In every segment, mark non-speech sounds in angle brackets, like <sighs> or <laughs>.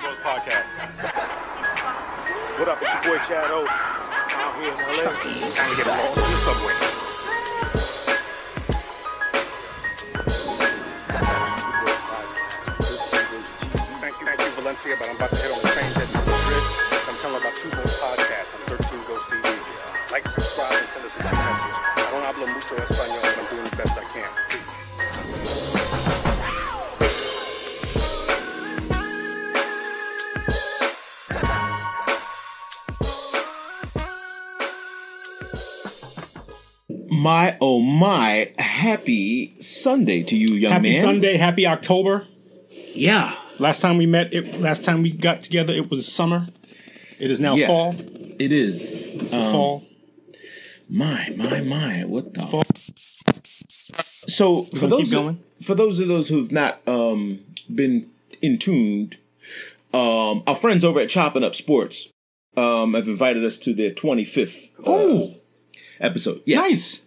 Bros Podcast. What up? It's your boy Chad O. Out here in LA. Time to get along on the subway. Thank you, thank you, Valencia, but I'm about to hit on My oh my, happy Sunday to you, young Happy man. Happy Sunday, happy October. Yeah. Last time we met, it, last time we got together, it was summer. It is now Yeah. fall. It is. It's Um, fall. My, my, my. What the fall. So for those going? for those of those who've not um, been in tuned, um, our friends over at Chopping Up Sports um, have invited us to their 25th uh, Oh, episode. Yes. nice.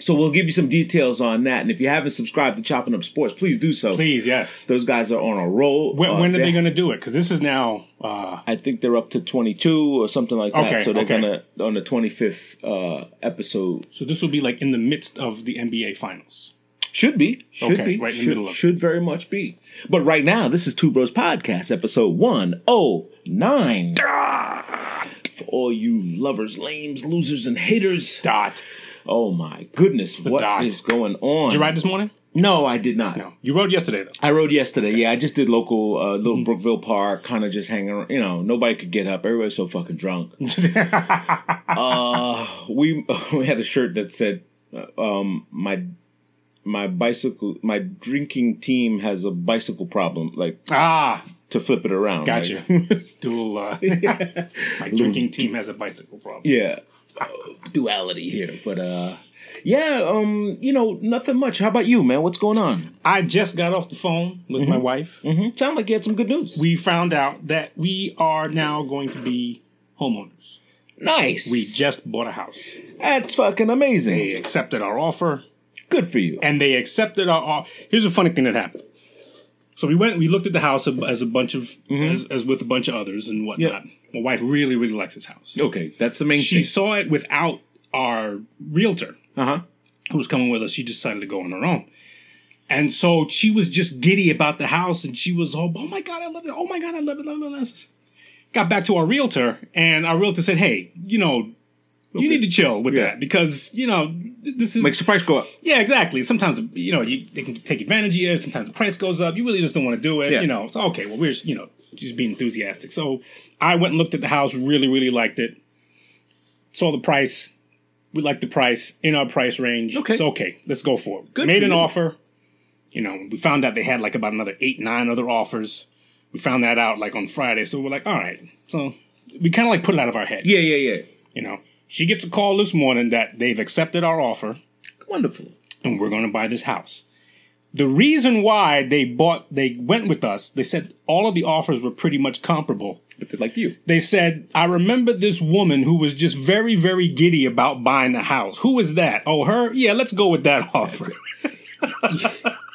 So we'll give you some details on that, and if you haven't subscribed to Chopping Up Sports, please do so. Please, yes. Those guys are on a roll. When, Uh, when are they they're- going to do it? Because this is now. Uh, I think they're up to 22 or something like that. Okay, so they're okay. gonna on the 25th uh, episode. so this will be like in the midst of the NBA Finals. Should be. Should Okay, be. right in the should, middle of it. should very much be. But right now, this is Two Bros Podcast, episode 109. For all you lovers, lames, losers, and haters. Dot. Oh my goodness, what is going on? Did you ride this morning? No, I did not. No. You rode yesterday though. I rode yesterday. Yeah, I just did local, uh, little Mm-hmm. Brookville Park, kind of just hanging around. You know, nobody could get up. Everybody's so fucking drunk. <laughs> uh, we <laughs> we had a shirt that said, uh, um, "My my bicycle, my drinking team has a bicycle problem." Like ah, to flip it around. got like-. <laughs> Dual. Uh, my drinking team has a bicycle problem. Yeah, duality here, but uh, yeah, um, you know, nothing much. How about you, man? What's going on? I just got off the phone with my wife. Mm-hmm. Sound like you had some good news. We found out that we are now going to be homeowners. nice. We just bought a house. That's fucking amazing. They accepted our offer, Good for you. and they accepted our. our here's a funny thing that happened. So we went, we looked at the house as a bunch of, as, as with a bunch of others and whatnot. My wife really, really likes this house. Okay, that's the main thing. She thing. saw it without our realtor Uh huh. who was coming with us. She decided to go on her own. And so she was just giddy about the house and she was, oh, oh my God, I love it. Oh my God, I love it. Love it, love it. Got back to our realtor and our realtor said, hey, you know, you need to chill with Yeah. that because, you know, this is. Makes the price go up. yeah, exactly. Sometimes, you know, you, they can take advantage of you. Sometimes the price goes up. You really just don't want to do it. Yeah. You know, so okay, well, we're, you know, just being enthusiastic. So I went and looked at the house, really, really liked it. Saw the price. We liked the price in our price range. Okay. So, okay, let's go for it. Good Made an you. offer. You know, we found out they had like about another eight, nine other offers. We found that out like on Friday. So we're like, all right. So we kind of like put it out of our head. Yeah, yeah, yeah. You know, she gets a call this morning that they've accepted our offer Wonderful. and we're going to buy this house. The reason why they bought, they went with us, they said all of the offers were pretty much comparable. But they liked you. They said, I remember this woman who was just very, very giddy about buying the house. Who is that? Oh, her? Yeah, let's go with that <laughs> offer. <laughs>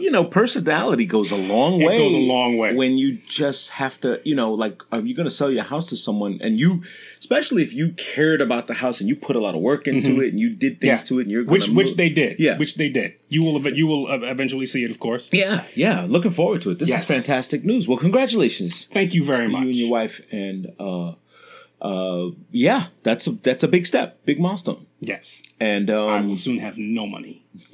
you know, personality goes a long way. goes a long way. when you just have to, you know, like, are you going to sell your house to someone, and you, especially if you cared about the house and you put a lot of work into it and you did things Mm-hmm. Yeah. to it, and you're which which they did. Yeah. Which they did. You will you will eventually see it, of course. yeah, yeah. Looking forward to it. This Yes. is fantastic news. Well, congratulations, Thank you very much. you and your wife, and uh, uh, yeah, that's a that's a big step, big milestone, Yes. and I um, will soon have no money. <laughs>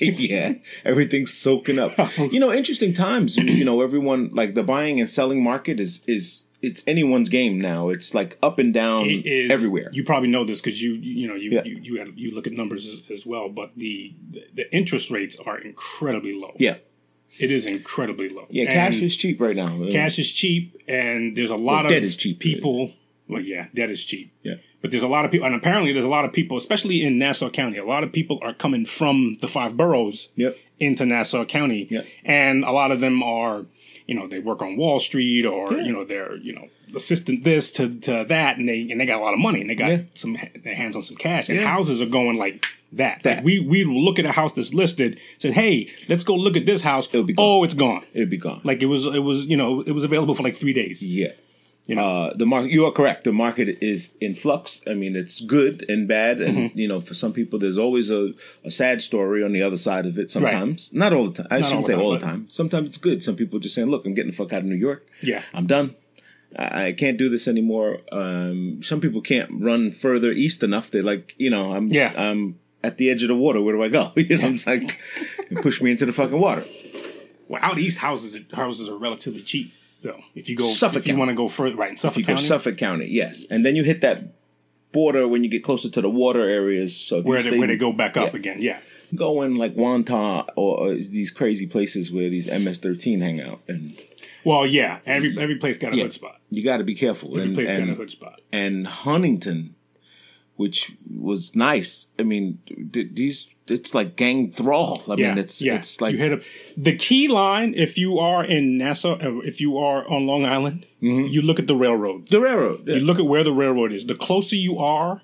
yeah, everything's soaking up. <laughs> You know, interesting times. <clears throat> You know, everyone like the buying and selling market is is it's anyone's game now. It's like up and down is everywhere. You probably know this because you you know you Yeah. you you, had, you look at numbers as, as well, but the, the interest rates are incredibly low. yeah, It is incredibly low. yeah. And Cash is cheap right now. cash is cheap, and there's a lot Well, of debt is cheap, people. Well, yeah, debt is cheap. Yeah. But there's a lot of people, and apparently there's a lot of people, especially in Nassau County. A lot of people are coming from the five boroughs Yep. into Nassau County, Yeah. and a lot of them are, you know, they work on Wall Street or Yeah. you know they're you know assistant this to, to that, and they and they got a lot of money and they got Yeah. some their hands on some cash, and Yeah. houses are going like That. That. Like we we look at a house that's listed, said, "Hey, let's go look at this house." It'll be gone. oh, it's gone. It'd be gone. Like it was it was you know it was available for like three days. yeah. You know. Uh, the market. You are correct. The market is in flux. I mean, it's good and bad, and Mm-hmm. you know, for some people, there's always a, a sad story on the other side of it. Sometimes, not all the time. I Not shouldn't all say all the time. Sometimes it's good. Some people just saying, "Look, I'm getting the fuck out of New York. Yeah. I'm done. I, I can't do this anymore." Um, some people can't run further east enough. They're like, you know, I'm, Yeah. I'm at the edge of the water. Where do I go? <laughs> You know, it's like, push me into the fucking water. Well, out east houses houses are relatively cheap though. If you go Suffolk if you want to go further, right? In Suffolk You go County, Suffolk County, yes, and then you hit that border when you get closer to the water areas. So if where they stay- where they go back up yeah. again. Yeah. go in like Wonton or, or these crazy places where these MS-13 hang out, and Well, yeah. Every mm. every place got a Yeah. hood spot. you got to be careful. Every and, place got a hood spot. and Huntington, which was nice. I mean, th- these it's like gang thrall. I Yeah, mean, it's yeah. it's like you hit up the key line. If you are in Nassau, uh, if you are on Long Island, Mm-hmm. you look at the railroad. the railroad. Yeah. You look at where the railroad is. The closer you are,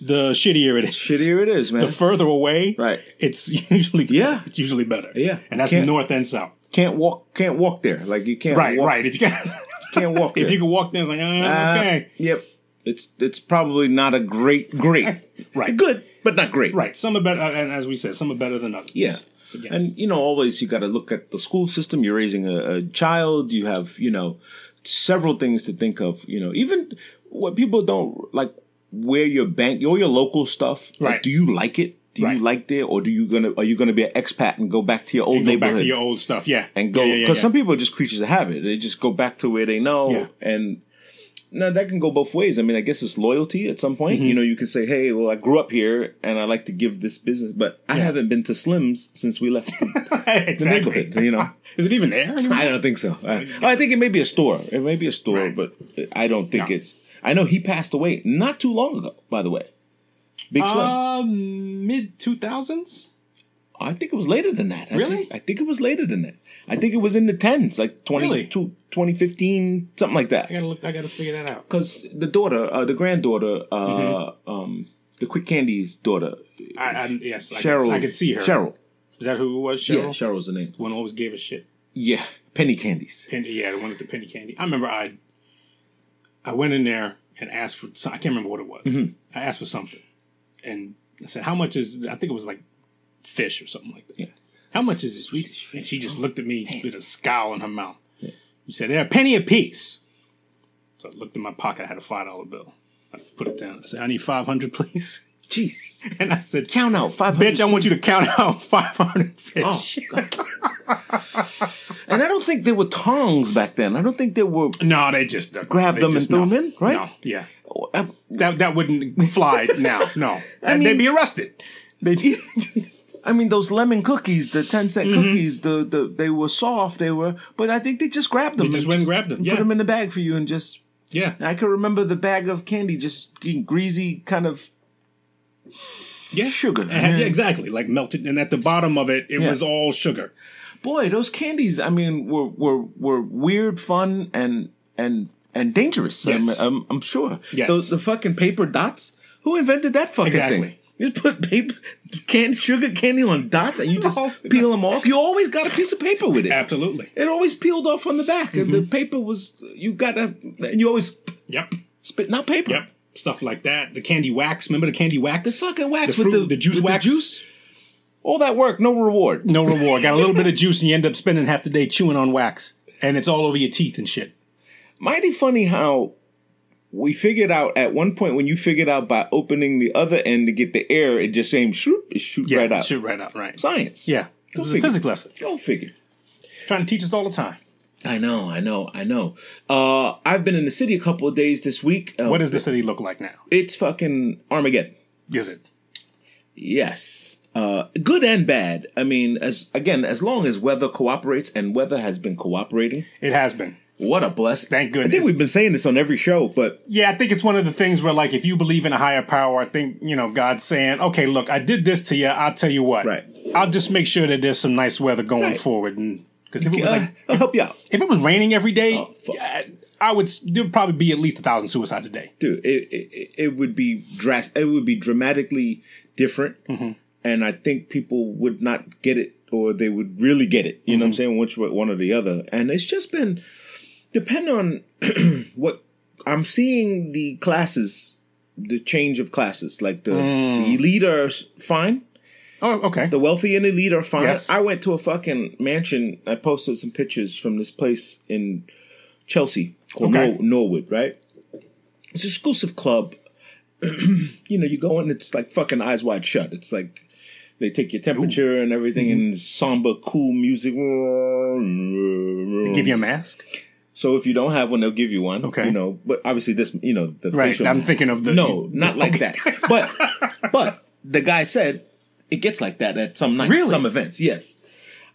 the shittier it is. Shittier it is, man. The further away, right. it's <laughs> usually Yeah. it's usually better. Yeah. and that's Can't- north and south. Can't walk. Can't walk there. Like you can't. Right, walk, right. If you can, <laughs> Can't walk. <laughs> if you can walk there, it's like uh, Uh, okay, Yep. It's it's probably not a great great. right, Good, but not great. right. Some are better, and as we said, some are better than others. Yeah. Yes. And you know, always you got to look at the school system. You're raising a, a child. You have you know several things to think of. You know, even what people don't like where your bank or your local stuff. Like, Right. do you like it? Do Right. you like there, or do you gonna are you gonna be an expat and go back to your old And go neighborhood back to your old stuff, yeah, and go because yeah, yeah, yeah. some people are just creatures of habit. They just go back to where they know Yeah. and. No, that can go both ways. I mean, I guess it's loyalty at some Mm-hmm. point. You know, you can say, "Hey, well, I grew up here, and I like to give this business," but I haven't been to Slim's since we left <laughs> <laughs> the, exactly. neighborhood. You know, <laughs> Is it even there anymore? I don't think so. I, I think it may be a store. It may be a store, Right. but I don't think No. it's. I know he passed away not too long ago. By the way, Big Slim. Um, mid two thousands. I think it was later than that. I Really? think, I think it was later than that. I think it was in the tens, like 20, Really? 2015, something like that. I gotta look. I gotta figure that out. Because the daughter, uh, the granddaughter, uh, Mm-hmm. um, the Quick Candy's daughter, I, I yes, Cheryl. I could see her. Cheryl. Is that who it was? Yeah, Cheryl. Cheryl's the name. One always gave a shit. Yeah, penny candies. Penny, yeah, the one with the penny candy. I remember I I went in there and asked for some, I can't remember what it was. Mm-hmm. I asked for something. And I said, How much is I think it was like fish or something like that. Yeah. How much is it? Swedish? And she just looked at me with a scowl in her mouth. She said, They're a penny a piece. So I looked in my pocket, I had a five dollar bill. I put it down. I said, I need five hundred, <laughs> please. Jesus. And I said, Count out 500. Bitch, I want you to count out <laughs> five hundred Oh, fish. God. and I don't think there were tongs back then. I don't think there were. No, they just uh, Grab they them and just- throw no, them in, right? No, yeah. uh, That that wouldn't fly now. No, <laughs> and mean- they'd be arrested. They I mean, those lemon cookies, the 10 cent Mm-hmm. cookies, the, the they were soft. They were, but I think they just grabbed them. They just and went and grabbed them, yeah. Put them in the bag for you and just. yeah I can remember the bag of candy just greasy, kind of. yeah Sugar. Had- yeah, exactly like melted, and at the bottom of it, it Yeah. was all sugar. Boy, those candies. I mean, were were were weird, fun, and and and dangerous. Yes. I'm, I'm, I'm sure. Yes. The, the fucking paper dots. Who invented that fucking Exactly. thing? You put paper, candy, sugar candy on dots, and you just No. peel them off. You always got a piece of paper with it. Absolutely. It always peeled off on the back, and Mm-hmm. the paper was you got a, and you always Yep. spit not paper. Yep. Stuff like that. The candy wax. Remember the candy wax? The fucking wax The with fruit- the, the juice with wax? juice. All that work, no reward. No reward. Got a little bit of <laughs> juice, and you end up spending half the day chewing on wax, and it's all over your teeth and shit. mighty funny how we figured out at one point when you figured out by opening the other end to get the air, it just saying shoot, it shoot Yeah. right out. Shoot right out. Right. Science. Yeah. It Go was a physics lesson. Go figure. Trying to teach us all the time. I know, I know, I know. Uh, I've been in the city a couple of days this week. Uh, What does the city look like now? It's fucking Armageddon. Is it? Yes. Uh, good and bad. I mean, as again, as long as weather cooperates, and weather has been cooperating. It has been. What a blessing! Thank goodness. I think we've been saying this on every show, but Yeah, I think it's one of the things where, like, if you believe in a higher power, I think you know God's saying, "Okay, look, I did this to you. I'll tell you what. Right. I'll just make sure that there's some nice weather going Right. forward." And because if it was uh, like, I'll help you out. if it was raining every day, Oh, yeah, I would. There'd probably be at least a thousand suicides a day. dude, it, it, it would be drastic. It would be dramatically different. Mm-hmm. and I think people would not get it or they would really get it. You know what I'm saying? Which one or the other. And it's just been depending on <clears throat> what I'm seeing the classes, the change of classes. Like the, the elite are fine. Oh, okay. The wealthy and elite are fine. Yes. I went to a fucking mansion. I posted some pictures from this place in Chelsea called Okay. Nor- Norwood, right? It's an exclusive club. <clears throat> you know, you go in, it's like fucking eyes wide shut. It's like they take your temperature and everything, Mm-hmm. and somber, cool music. They give you a mask. So if you don't have one, they'll give you one. Okay. You know, but obviously this, you know, the Right, facial I'm mask. thinking of the- no, not like that. But <laughs> but the guy said it gets like that at some nights, Really? some events. Yes.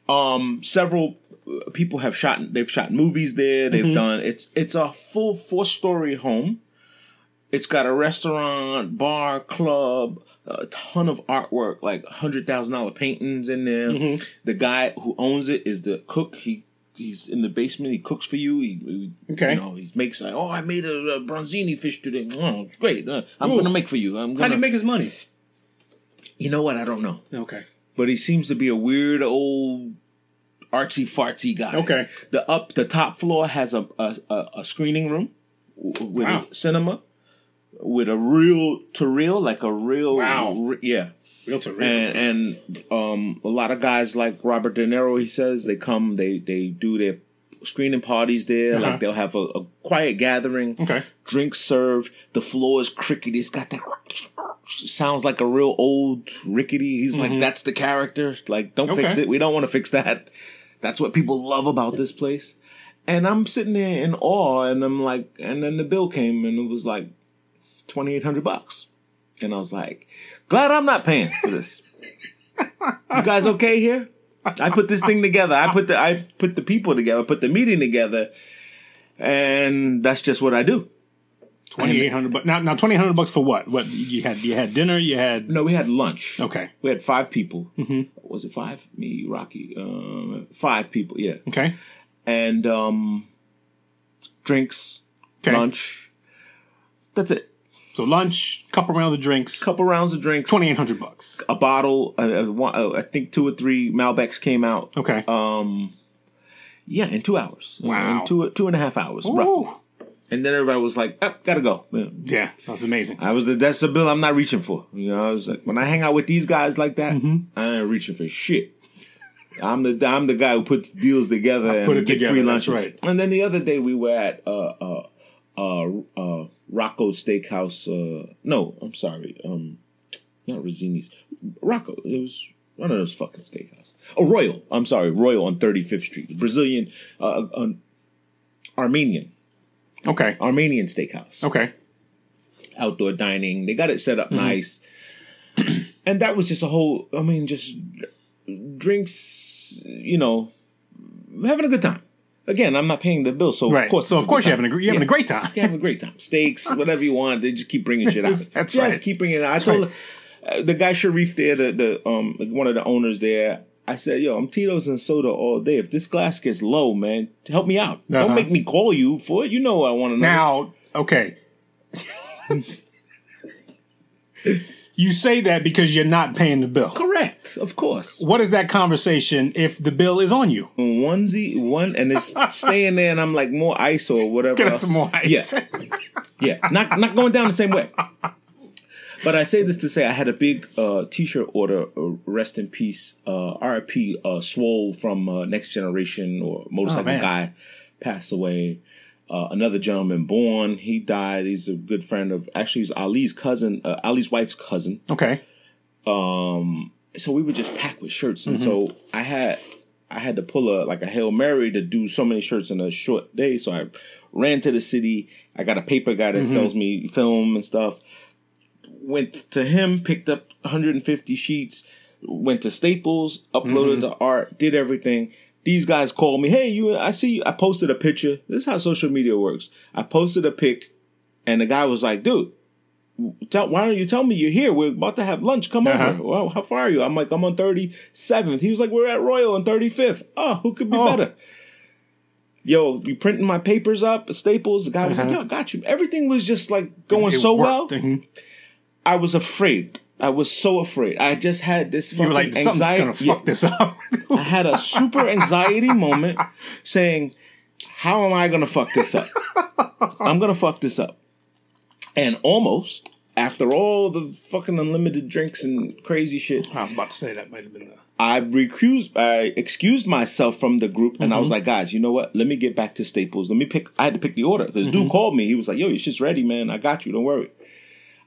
Um, several uh, people have shot. They've shot movies there. Mm-hmm. They've done. It's it's a full four story home. It's got a restaurant, bar, club, a ton of artwork, like hundred thousand dollar paintings in there. Mm-hmm. The guy who owns it is the cook. He he's in the basement. He cooks for you. He, he Okay. you know he makes like, oh, I made a, a bronzini fish today. Oh, great. Uh, I'm Ooh. gonna make for you. I'm How gonna. do you make his money? you know what? I don't know, Okay. but he seems to be a weird old artsy fartsy guy. Okay. The up the top floor has a a, a, a screening room with Wow. a cinema with a reel to reel like a real Wow. re- yeah Reel to reel. and and um a lot of guys like Robert De Niro he says they come they they do their screening parties there. Uh-huh. like they'll have a, a quiet gathering okay. drinks served. The floor is crickety it's got that sounds like a real old rickety. He's like that's the character. Like don't fix Mm-hmm. It. We don't want to fix that. That's what people love about this place. And I'm sitting there in awe and I'm like and then the bill came and it was like 2800 bucks. And I was like glad I'm not paying for this you guys okay here I put this thing together I put the I put the people together I put the meeting together and that's just what I do Twenty eight hundred bucks. Now, now twenty eight hundred bucks for what? What you had? You had dinner. You had. No, we had lunch. Okay. We had five people. Mm-hmm. Was it five? Me, Rocky. Uh, five people, yeah. Okay. And um, drinks, Okay. lunch. That's it. So lunch, couple rounds of drinks. Couple rounds of drinks. Twenty eight hundred bucks. A bottle. One, I think two or three Malbecs came out. Okay. Um, yeah, in two hours. Wow. In two two and a half hours, Ooh. roughly. And then everybody was like, oh, "Gotta go." Yeah. That was amazing. I was the that's the bill I'm not reaching for. You know, I was like when I hang out with these guys like that, Mm-hmm. I ain't reaching for shit. I'm the I'm the guy who puts deals together and put it get together, free lunches. right. And then the other day we were at uh uh uh, uh Rocco Steakhouse. Uh, no, I'm sorry, um, not Rosini's. Rocco. It was one of those fucking steakhouse. Oh, Royal. I'm sorry, Royal on 35th Street, Brazilian, uh, uh, Armenian, Okay. Armenian steakhouse Okay. outdoor dining. They got it set Mm-hmm. up nice. <clears throat> and that was just a whole, I mean, just drinks, you know, having a good time. Again, I'm not paying the bill, so Right. of course. so of course you're having a you're having a great time. You're having a great time. Steaks, <laughs> whatever you want. They just keep bringing shit out. <laughs> That's just right. keep bringing it out. I told uh, the guy Sharif there, the, the um one of the owners there, I said, yo, I'm Tito's and soda all day. If this glass gets low, man, help me out. Uh-huh. Don't make me call you for it. You know I want to know. Now, okay. <laughs> you say that because you're not paying the bill. Correct, of course. What is that conversation if the bill is on you? onesie, one, and it's staying there, and I'm like more ice or whatever. Get us some more ice. Yeah, yeah, not not going down the same way. But I say this to say I had a big uh, T-shirt order. Uh, rest in peace, uh, R.I.P. Uh, Swole from uh, Next Generation or Motorcycle Oh. Guy passed away. Uh, another gentleman born, he died. He's a good friend of actually he's Ali's cousin, uh, Ali's wife's cousin. Okay. um so we were just packed with shirts. And so i had i had to pull a like a hail mary to do so many shirts in a short day. So i ran to the city. I got a paper guy that sells me film and stuff. Went to him picked up 150 sheets went to staples uploaded the art did everything these guys called me hey you i see you i posted a picture this is how social media works i posted a pic and the guy was like dude tell, why don't you tell me you're here? We're about to have lunch. Come Uh-huh. over. Well, how far are you? I'm like, I'm on 37th. He was like, we're at Royal on 35th. Oh, who could be Oh. better? Yo, you printing my papers up at Staples? The guy was like, Uh-huh. yo, I got you. Everything was just like going It so well. worked. Mhm. I was afraid I was so afraid. I just had this You were like, something's anxiety. gonna fuck Yeah. this up. <laughs> I had a super anxiety moment saying, How am I gonna fuck this up? I'm gonna fuck this up. And almost, after all the fucking unlimited drinks and crazy shit, I was about to say that might have been the. I recused, I excused myself from the group, and I Mm-hmm. was like, guys, you know what? Let me get back to Staples. Let me pick. I had to pick the order because Mm-hmm. dude called me. He was like, "Yo, your shit's ready, man. I got you. Don't worry."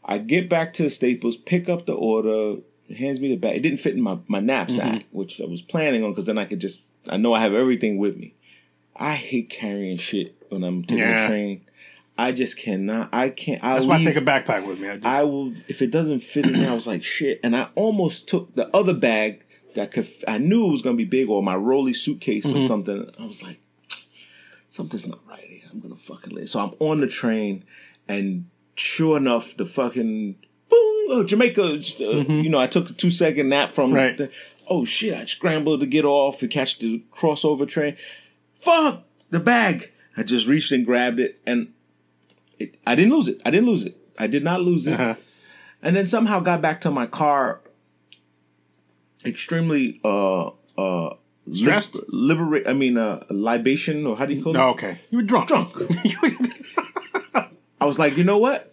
I get back to Staples, pick up the order, hands me the bag. It didn't fit in my my knapsack, Mm-hmm. which I was planning on because then I could just. I know I have everything with me. I hate carrying shit when I'm taking Yeah. a train. I just cannot. I can't. I That's why I take a backpack with me. I just, I will if it doesn't fit in there. I was like shit, and I almost took the other bag that could. I knew it was gonna be big, or my rolly suitcase Mm-hmm. or something. I was like, something's not right here. I'm gonna fucking late. So I'm on the train, and sure enough, the fucking boom, oh, Jamaica. uh, You know, I took a two second nap from. Mm-hmm. Right. The, oh shit! I scrambled to get off and catch the crossover train. Fuck the bag. I just reached and grabbed it, and it, I didn't lose it. I didn't lose it. I did not lose it uh-huh. and then somehow got back to my car extremely uh uh Stressed? liberate i mean uh libation or how do you call it Oh, okay. You were drunk. drunk <laughs> i was like you know what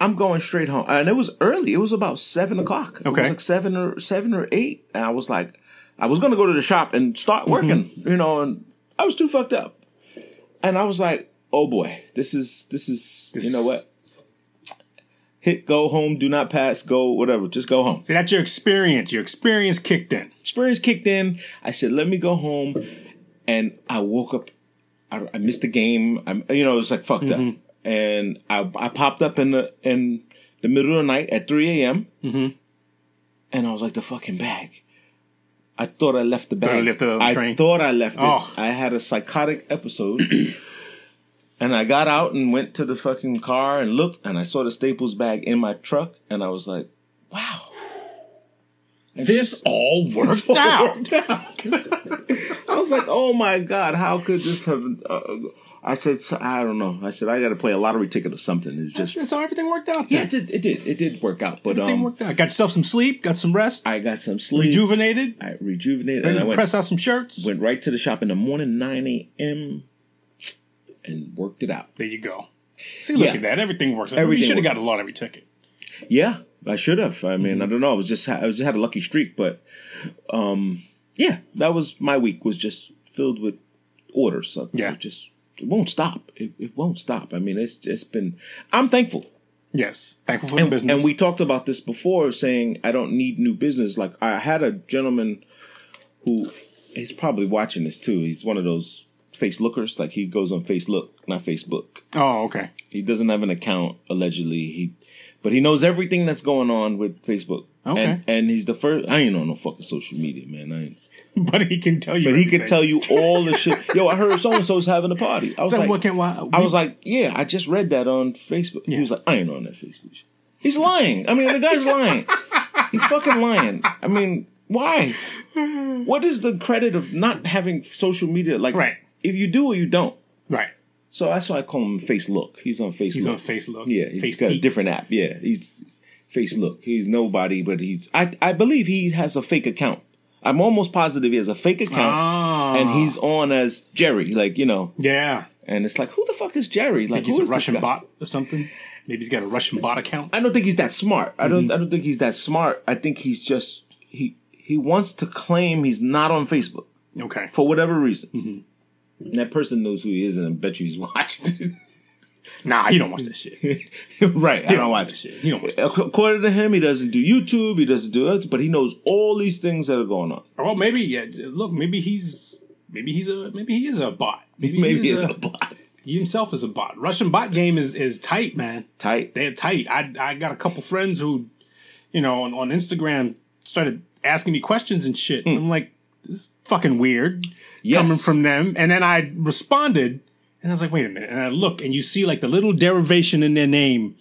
i'm going straight home and it was early it was about seven o'clock Okay. it was like seven or seven or eight and i was like i was gonna go to the shop and start mm-hmm. working you know and i was too fucked up and i was like oh boy this is this is you know what hit go home do not pass go whatever just go home See, that's your experience. Your experience kicked in. experience kicked in. I said, "Let me go home," and I woke up. I, I missed the game. I'm, you know, it was like fucked up, mm-hmm. And I, I popped up in the in the middle of the night at three a.m. Mhm. and I was like, "The fucking bag." I thought I left the bag. left the I thought I left it. Oh. I had a psychotic episode. <clears throat> And I got out and went to the fucking car and looked, and I saw the Staples bag in my truck, and I was like, "Wow, This all worked <laughs> out. <laughs> I was like, oh my god, how could this have? Uh, I said, I don't know. I said, I got to play a lottery ticket or something. It's just, That's how everything worked out. yeah, it did, it did, it did work out. But Everything um, worked out. Got yourself some sleep. Got some rest. I got some sleep. rejuvenated. I rejuvenated, Ready and I went, press out some shirts. went right to the shop in the morning, nine a.m. and worked it out. There you go. See, look Yeah. at that. Everything works. out. Everything you should have got a lottery ticket. Yeah, I should have. I Mm-hmm. mean, I don't know. I was just, I was just had a lucky streak, but um, yeah, that was my week. Was just filled with orders. So Yeah. just it won't stop. It, it won't stop. I mean, it's it's been. I'm thankful. Yes. Thankful for the and, business. and we talked about this before, saying I don't need new business. Like I had a gentleman who he's probably watching this too. He's one of those face lookers. Like he goes on Facebook, not Facebook. Oh, okay. He doesn't have an account allegedly. He, but he knows everything that's going on with Facebook. Okay. And, and he's the first. I ain't on no fucking social media, man. I ain't. <laughs> But he can tell you. But he could tell you all the shit. Yo, I heard so and so's having a party. I was So like, what can why? I was like, yeah, I just read that on Facebook. He was like, I ain't on that Facebook. shit." He's lying. I mean, the guy's lying. <laughs> He's fucking lying. I mean, why? <sighs> What is the credit of not having social media? Like, Right. if you do or you don't. right. So that's why I call him Face Look. He's on Facebook. He's on Facebook. Yeah, he's Face got a different app. Yeah, he's Face Look. He's nobody, but he's. I I believe he has a fake account. I'm almost positive he has a fake account, Ah. and he's on as Jerry. Like you know, Yeah. and it's like, who the fuck is Jerry? Like, he's a Russian bot or something. Maybe he's got a Russian bot account. I don't think he's that smart. I Mm-hmm. don't. I don't think he's that smart. I think he's just he he wants to claim he's not on Facebook Okay. for whatever reason. Mm-hmm. And that person knows who he is, and I bet you he's <laughs> watching. Nah, he don't watch that shit. He <laughs> right, I don't watch that shit. He don't watch that. According to him, he doesn't do YouTube. He doesn't do it, but he knows all these things that are going on. Well, maybe yeah. Look, maybe he's maybe he's a maybe he is a bot. Maybe, Maybe he is a bot. He himself is a bot. Russian bot game is is tight, man. Tight. They're tight. I I got a couple friends who, you know, on, on Instagram started asking me questions and shit. Hmm. I'm like, this is fucking weird. Yes. coming from them. And then I responded, and I was like, wait a minute. And I look, and you see like the little derivation in their name,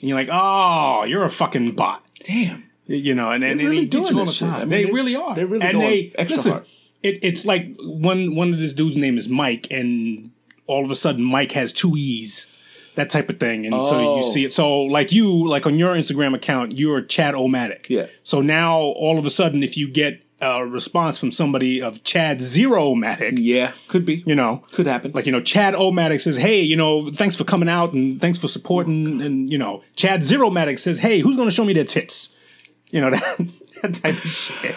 and you're like, oh, you're a fucking bot. Damn. You know, and, and, They're really and gets doing all the time. I mean, they they- really are. they're really and they, extra listen, hard. It, it's like one one of this dude's name is Mike, and all of a sudden Mike has two E's. that type of thing. And so you Oh. see it. So like you, like on your Instagram account, you're Chad Omatic. Yeah. So now all of a sudden, if you get a response from somebody of Chad Zero Matic, Yeah, could be. you know, could happen. like you know, Chad Omatic says, "Hey, you know, thanks for coming out and thanks for supporting." And you know, Chad Zero Matic says, "Hey, who's going to show me their tits?" You know <laughs> that, that type of shit.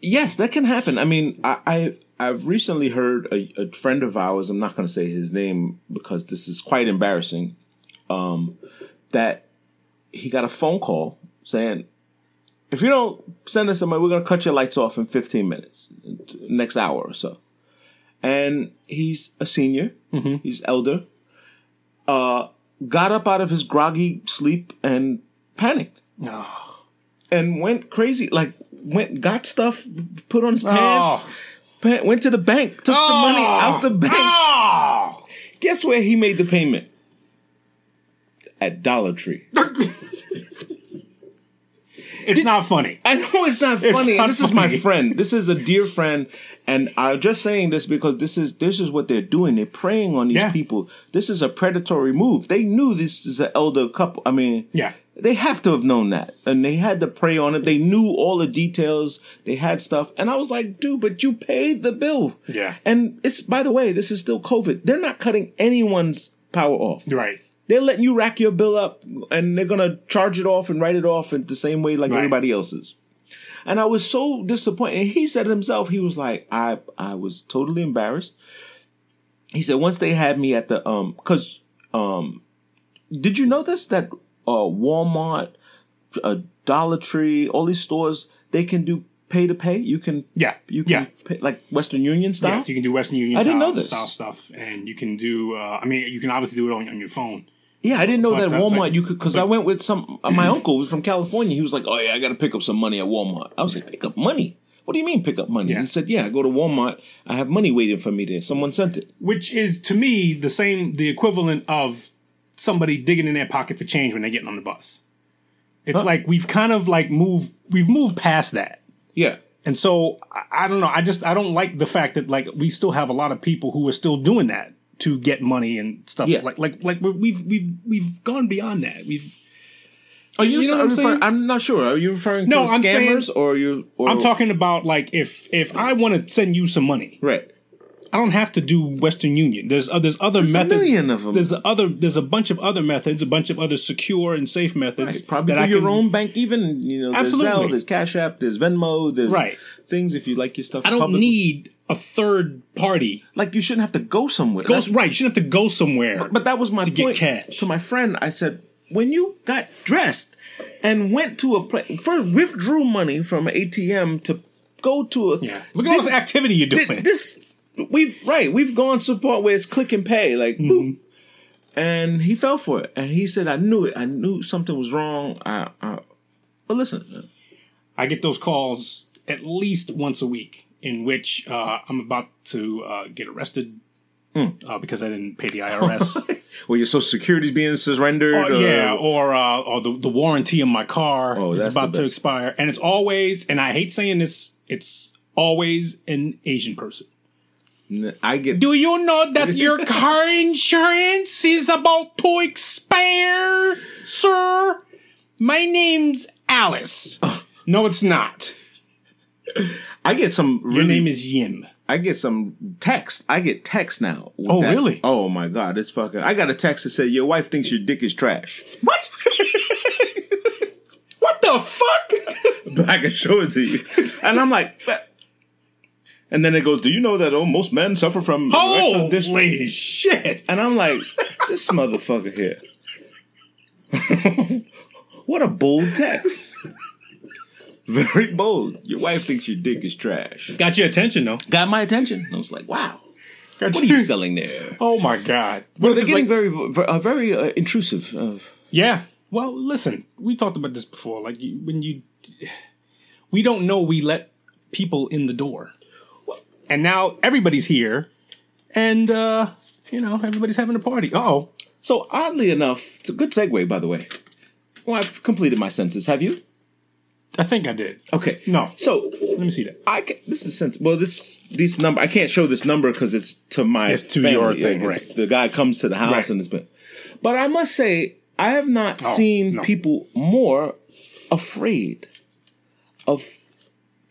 Yes, that can happen. I mean, I, I I've recently heard a, a friend of ours. I'm not going to say his name because this is quite embarrassing. Um, that he got a phone call saying, "If you don't send us some money, we're going to cut your lights off in 15 minutes, next hour or so." And he's a senior. He's elder. Uh, got up out of his groggy sleep and panicked Oh. and went crazy. Like went got stuff put on his pants. Oh. pa- went to the bank, took the money out the bank. Oh. Guess where he made the payment? At Dollar Tree. <laughs> It's not funny. I know it's not It's funny. not and this is my friend. This is a dear friend, and I'm just saying this because this is this is what they're doing. They're preying on these Yeah. people. This is a predatory move. They knew this is an elder couple. I mean, Yeah. they have to have known that, and they had to prey on it. They knew all the details. They had stuff, and I was like, dude, but you paid the bill. Yeah. And it's by the way, this is still COVID. They're not cutting anyone's power off. Right. They're letting you rack your bill up and they're gonna charge it off and write it off in the same way like Right. everybody else's. And I was so disappointed. And he said himself, he was like, I I was totally embarrassed. He said once they had me at the um cause um did you know this that uh Walmart, uh, Dollar Tree, all these stores, they can do pay to pay. You can Yeah. you yeah. can pay like Western Union style. Yes, you can do Western Union. I didn't know this. style stuff, and you can do. Uh, I mean, you can obviously do it on, on your phone. Yeah, I didn't know But, that Walmart like- you could because I went with some uh, my <clears throat> uncle was from California. He was like, "Oh yeah, I got to pick up some money at Walmart." I was like, "Pick up money? What do you mean pick up money?" Yeah. He said, "Yeah, I go to Walmart. I have money waiting for me there. Someone sent it." which is to me the same, the equivalent of somebody digging in their pocket for change when they're getting on the bus. It's Huh. like we've kind of like moved, we've moved past that. Yeah, And so I, I don't know. I just I don't like the fact that like we still have a lot of people who are still doing that to get money and stuff. Yeah. Like like like we've we've we've gone beyond that. We've are you? You know I'm referring- I'm not sure. Are you referring No, to I'm scammers saying- or you? Or, I'm talking about like if if I want to send you some money, right. I don't have to do Western Union. There's uh, there's other There's a methods. million of 'em. There's a other there's a bunch of other methods, a bunch of other secure and safe methods. Right. Probably I your can- own bank, even you know, there's Absolutely. Zelle, there's Cash App, there's Venmo, there's Right. things if you like your stuff. I don't public- need a third party. like you shouldn't have to go somewhere. Go, That's- right, you shouldn't have to go somewhere. But that was my get point cash. to my friend. I said, when you got dressed and went to a place, first withdrew money from an ATM to go to a yeah, look at all this activity you're doing. This we've right, we've gone support where it's click and pay, like Mm-hmm. boop. And he fell for it, and he said, "I knew it. I knew something was wrong." I, I but listen, I get those calls at least once a week, in which uh, I'm about to uh, get arrested Hmm. uh, because I didn't pay the IRS. <laughs> well, your social security's being surrendered. Or, or- yeah, or uh, or the, the warranty on my car Oh, is about to expire, and it's always, and I hate saying this, it's always an Asian person. I get Do you know that <laughs> your car insurance is about to expire, sir? My name's Alice. No, it's not. <laughs> I get some. Really, Your name is Yim. I get some text. I get text now. Oh, really? Oh my god, it's fucking. I got a text that said your wife thinks your dick is trash. What? <laughs> what the fuck? <laughs> But I can show it to you, and I'm like, "But-" and then it goes, "Do you know that oh, most men suffer from erectile dysfunction?" Holy shit! And I'm like, this motherfucker here. what a bold text. Very bold. Your wife thinks your dick is trash. Got your attention though. Got my attention. I was like, wow. Got What are you selling there? Oh my god. Well, they're It's getting like- very, very, uh, very uh, intrusive. Uh, Yeah. Well, listen, we talked about this before. Like you, when you, we don't know we let people in the door, and now everybody's here, and uh, you know everybody's having a party. Oh, so oddly enough, it's a good segue, by the way. Well, I've completed my census. Have you? I think I did. Okay. No. So Let me see that. I can, this is sense. Well, this these number I can't show this number because it's to my It's to family. your thing, Like, right. The guy comes to the house Right. and it's been. But I must say, I have not Oh, seen no. people more afraid of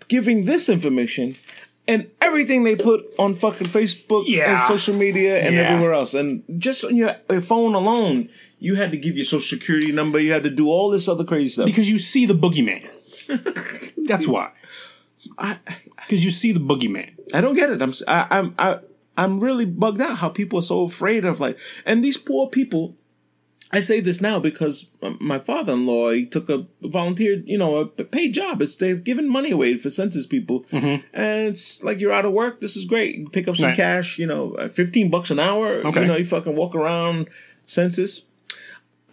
giving this information and everything they put on fucking Facebook Yeah. and social media and Yeah. everywhere else. And just on your, your phone alone, you had to give your social security number. You had to do all this other crazy stuff. Because you see the boogeyman. <laughs> That's why. Because you see the boogeyman. I don't get it. I'm I, I'm I, I'm really bugged out how people are so afraid of like and these poor people. I say this now because my father-in-law he took a volunteer, you know, a paid job. It's they've given money away for census people, mm-hmm. and it's like you're out of work. This is great. You pick up some Right. cash, you know, fifteen bucks an hour. Okay. You know, you fucking walk around census.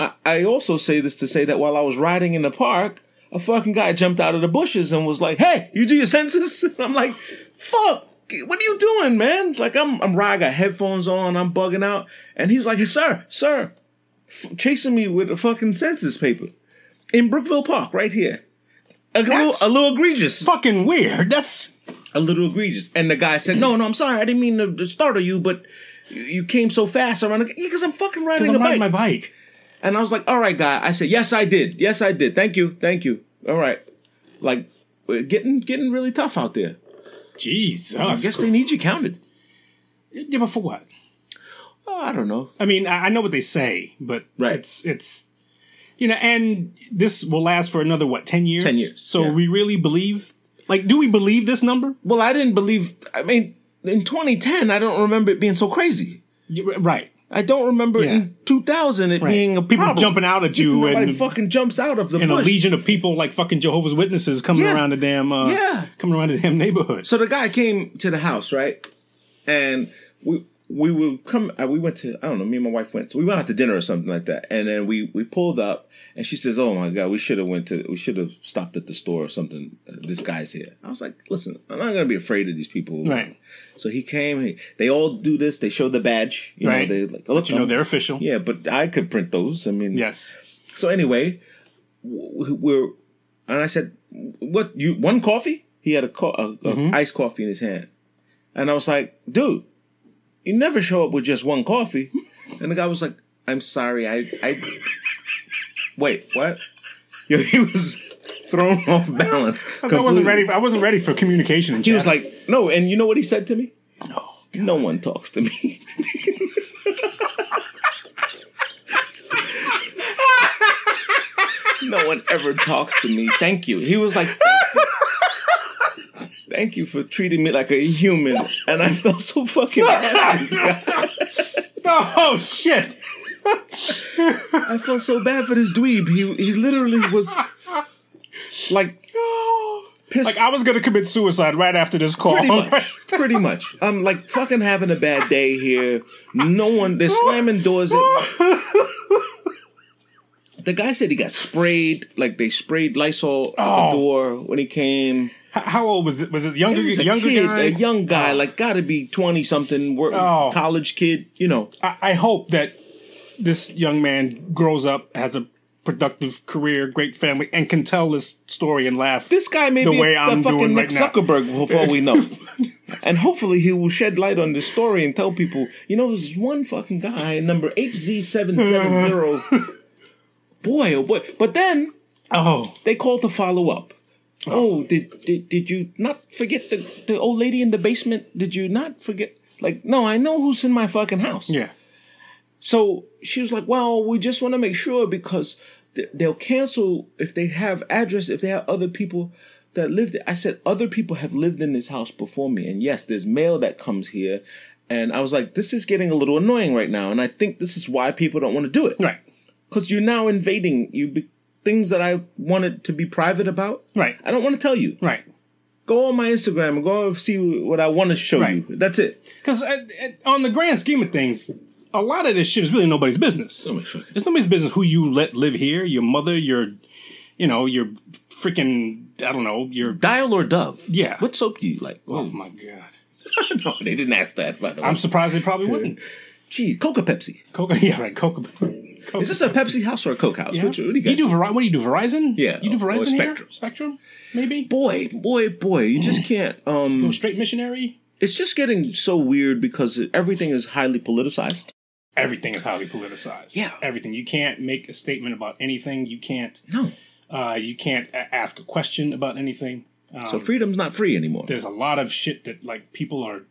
I, I also say this to say that while I was riding in the park, a fucking guy jumped out of the bushes and was like, "Hey, you do your census?" <laughs> I'm like, "Fuck." What are you doing, man? Like I'm, I'm riding, got headphones on, I'm bugging out, and he's like, hey, "Sir, sir, f- chasing me with a fucking census paper in Brookville Park, right here. A little, a little egregious, Fucking weird. That's a little egregious." And the guy said, "No, no, I'm sorry, I didn't mean to- startle you, but you- came so fast around because I'm fucking riding because a I'm bike." riding my bike. And I was like, all right, guy. I said, yes, I did. Yes, I did. Thank you. Thank you. All right. Like, we're getting getting really tough out there. Jesus. I guess they need you counted. Yeah, but for what? Oh, I don't know. I mean, I, know what they say, but Right. it's it's you know, and this will last for another what ten years? 10 years, So yeah. we really believe? Like, do we believe this number? Well, I didn't believe. I mean, in 2010, I don't remember it being so crazy. Right. I don't remember Yeah. in 2000 it Right. being a People problem. jumping out at you Everybody and- fucking jumps out of the And a legion of people like fucking Jehovah's Witnesses coming Yeah. around the damn uh, Yeah. coming around the damn neighborhood. So the guy came to the house, right? And we we would come. Uh, we went to I don't know. Me and my wife went. So we went out to dinner or something like that. And then we we pulled up, and she says, "Oh my god, we should have went to. We should have stopped at the store or something. This guy's here." I was like, "Listen, I'm not gonna be afraid of these people." Right. So he came. He, they all do this. They show the badge. You Right. know, they like, look, you know I'm- they're official. Yeah, but I could print those. I mean, Yes. so anyway, we're and I said, "What you one coffee?" He had a, co- a, a Mm-hmm. iced coffee in his hand, and I was like, "Dude, you never show up with just one coffee." <laughs> And the guy was like, "I'm sorry, I I wait, what?" <laughs> Yo, he was thrown <laughs> off balance. I wasn't ready. I wasn't ready for communication. And He was like, "No," and you know what he said to me? "No." No one talks to me. <laughs> no one ever talks to me. Thank you. He was like, Thank you for treating me like a human. And I felt so fucking bad for. <laughs> Oh shit! I felt so bad for this dweeb. He he literally was like <gasps> pissed. Like I was gonna commit suicide right after this call. Pretty much. <laughs> Pretty much. I'm like fucking having a bad day here. No one, they're <laughs> slamming doors at me. The guy said he got sprayed, like they sprayed Lysol at Oh. the door when he came. How old was it? Was it younger? He was a younger kid, guy? a young guy, oh. like gotta be 20 something, Oh. college kid, you know. I, I hope that this young man grows up, has a productive career, great family, and can tell this story and laugh. This guy may The be way the I'm fucking doing Nick right now. Zuckerberg before we know. <laughs> and hopefully he will shed light on this story and tell people, you know, there's one fucking guy, number HZ770. <laughs> boy, oh boy. But then oh, they called to follow up. Oh. oh, did, did did you not forget the, the old lady in the basement? Did you not forget? Like, no, I know who's in my fucking house. yeah. So she was like, "Well, we just want to make sure because they'll cancel if they have address if they have other people that live there." I said, "Other people have lived in this house before me, and yes, there's mail that comes here." And I was like, "This is getting a little annoying right now, and I think this is why people don't want to do it Right. because you're now invading you be- things that I wanted to be private about. Right. I don't want to tell you. Right. Go on my Instagram and go see what I want to show Right. you. That's it." Because uh, uh, on the grand scheme of things, a lot of this shit is really nobody's business. It's nobody's business who you let live here. Your mother, your, you know, your freaking, I don't know, your. Dial or Dove? Yeah. What soap do you like? Oh my god! <laughs> no, they didn't ask that. By the way. I'm surprised they probably wouldn't. Geez, Coca Pepsi. Coca, <laughs> yeah, right. Coca. Coca Is this a Pepsi house or a Coke house? Yeah. Which, what do you you do Veri- What do you do? Verizon? Yeah, You do or Verizon here? Spectrum. Spectrum? Maybe. boy, boy, boy, you just can't. Um, Go straight missionary. it's just getting so weird because everything is highly politicized. Everything is highly politicized. Yeah. everything. You can't make a statement about anything. You can't. No. Uh, you can't a- ask a question about anything. Um, So freedom's not free anymore. there's a lot of shit that like people are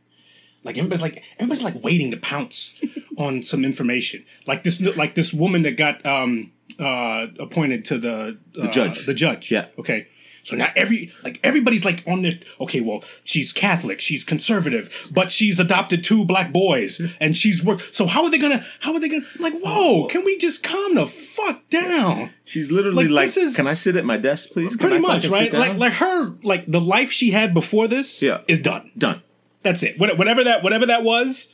like everybody's like everybody's like waiting to pounce <laughs> on some information. Like this like this woman that got um uh appointed to the uh, judge. The judge. Yeah. Okay. So now every like everybody's like on their okay, well, she's Catholic, she's conservative, but she's adopted two black boys and she's worked so how are they gonna how are they gonna I'm like, whoa, can we just calm the fuck down? She's literally Like, like, is- "Can I sit at my desk, please?" Can Pretty I much, right? Like down?" like her like the life she had before this Yeah. is done. done. That's it. Whatever that whatever that was,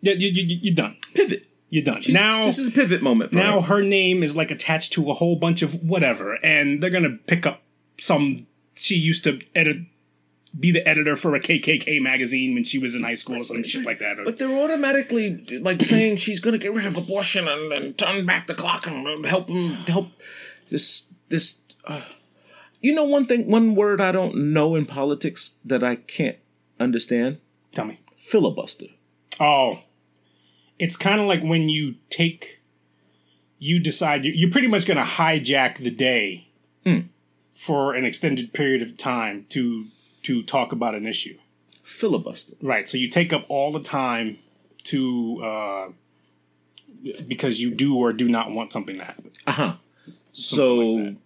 you, you, you, you're done. Pivot. You're done. She's- now this is a pivot moment. For now her. her name is like attached to a whole bunch of whatever, and they're gonna pick up some. She used to edit, be the editor for a KKK magazine when she was in high school or some shit like that. But they're automatically like <clears throat> saying she's going to get rid of abortion and, and turn back the clock and help them help this this. Uh, you know one thing, one word I don't know in politics that I can't understand: tell me. filibuster. Oh, it's kind of like when you take, you decide you- you're pretty much going to hijack the day for an extended period of time to to talk about an issue. Filibuster. Right. So you take up all the time to uh, because you do or do not want something to happen. Uh huh. So like.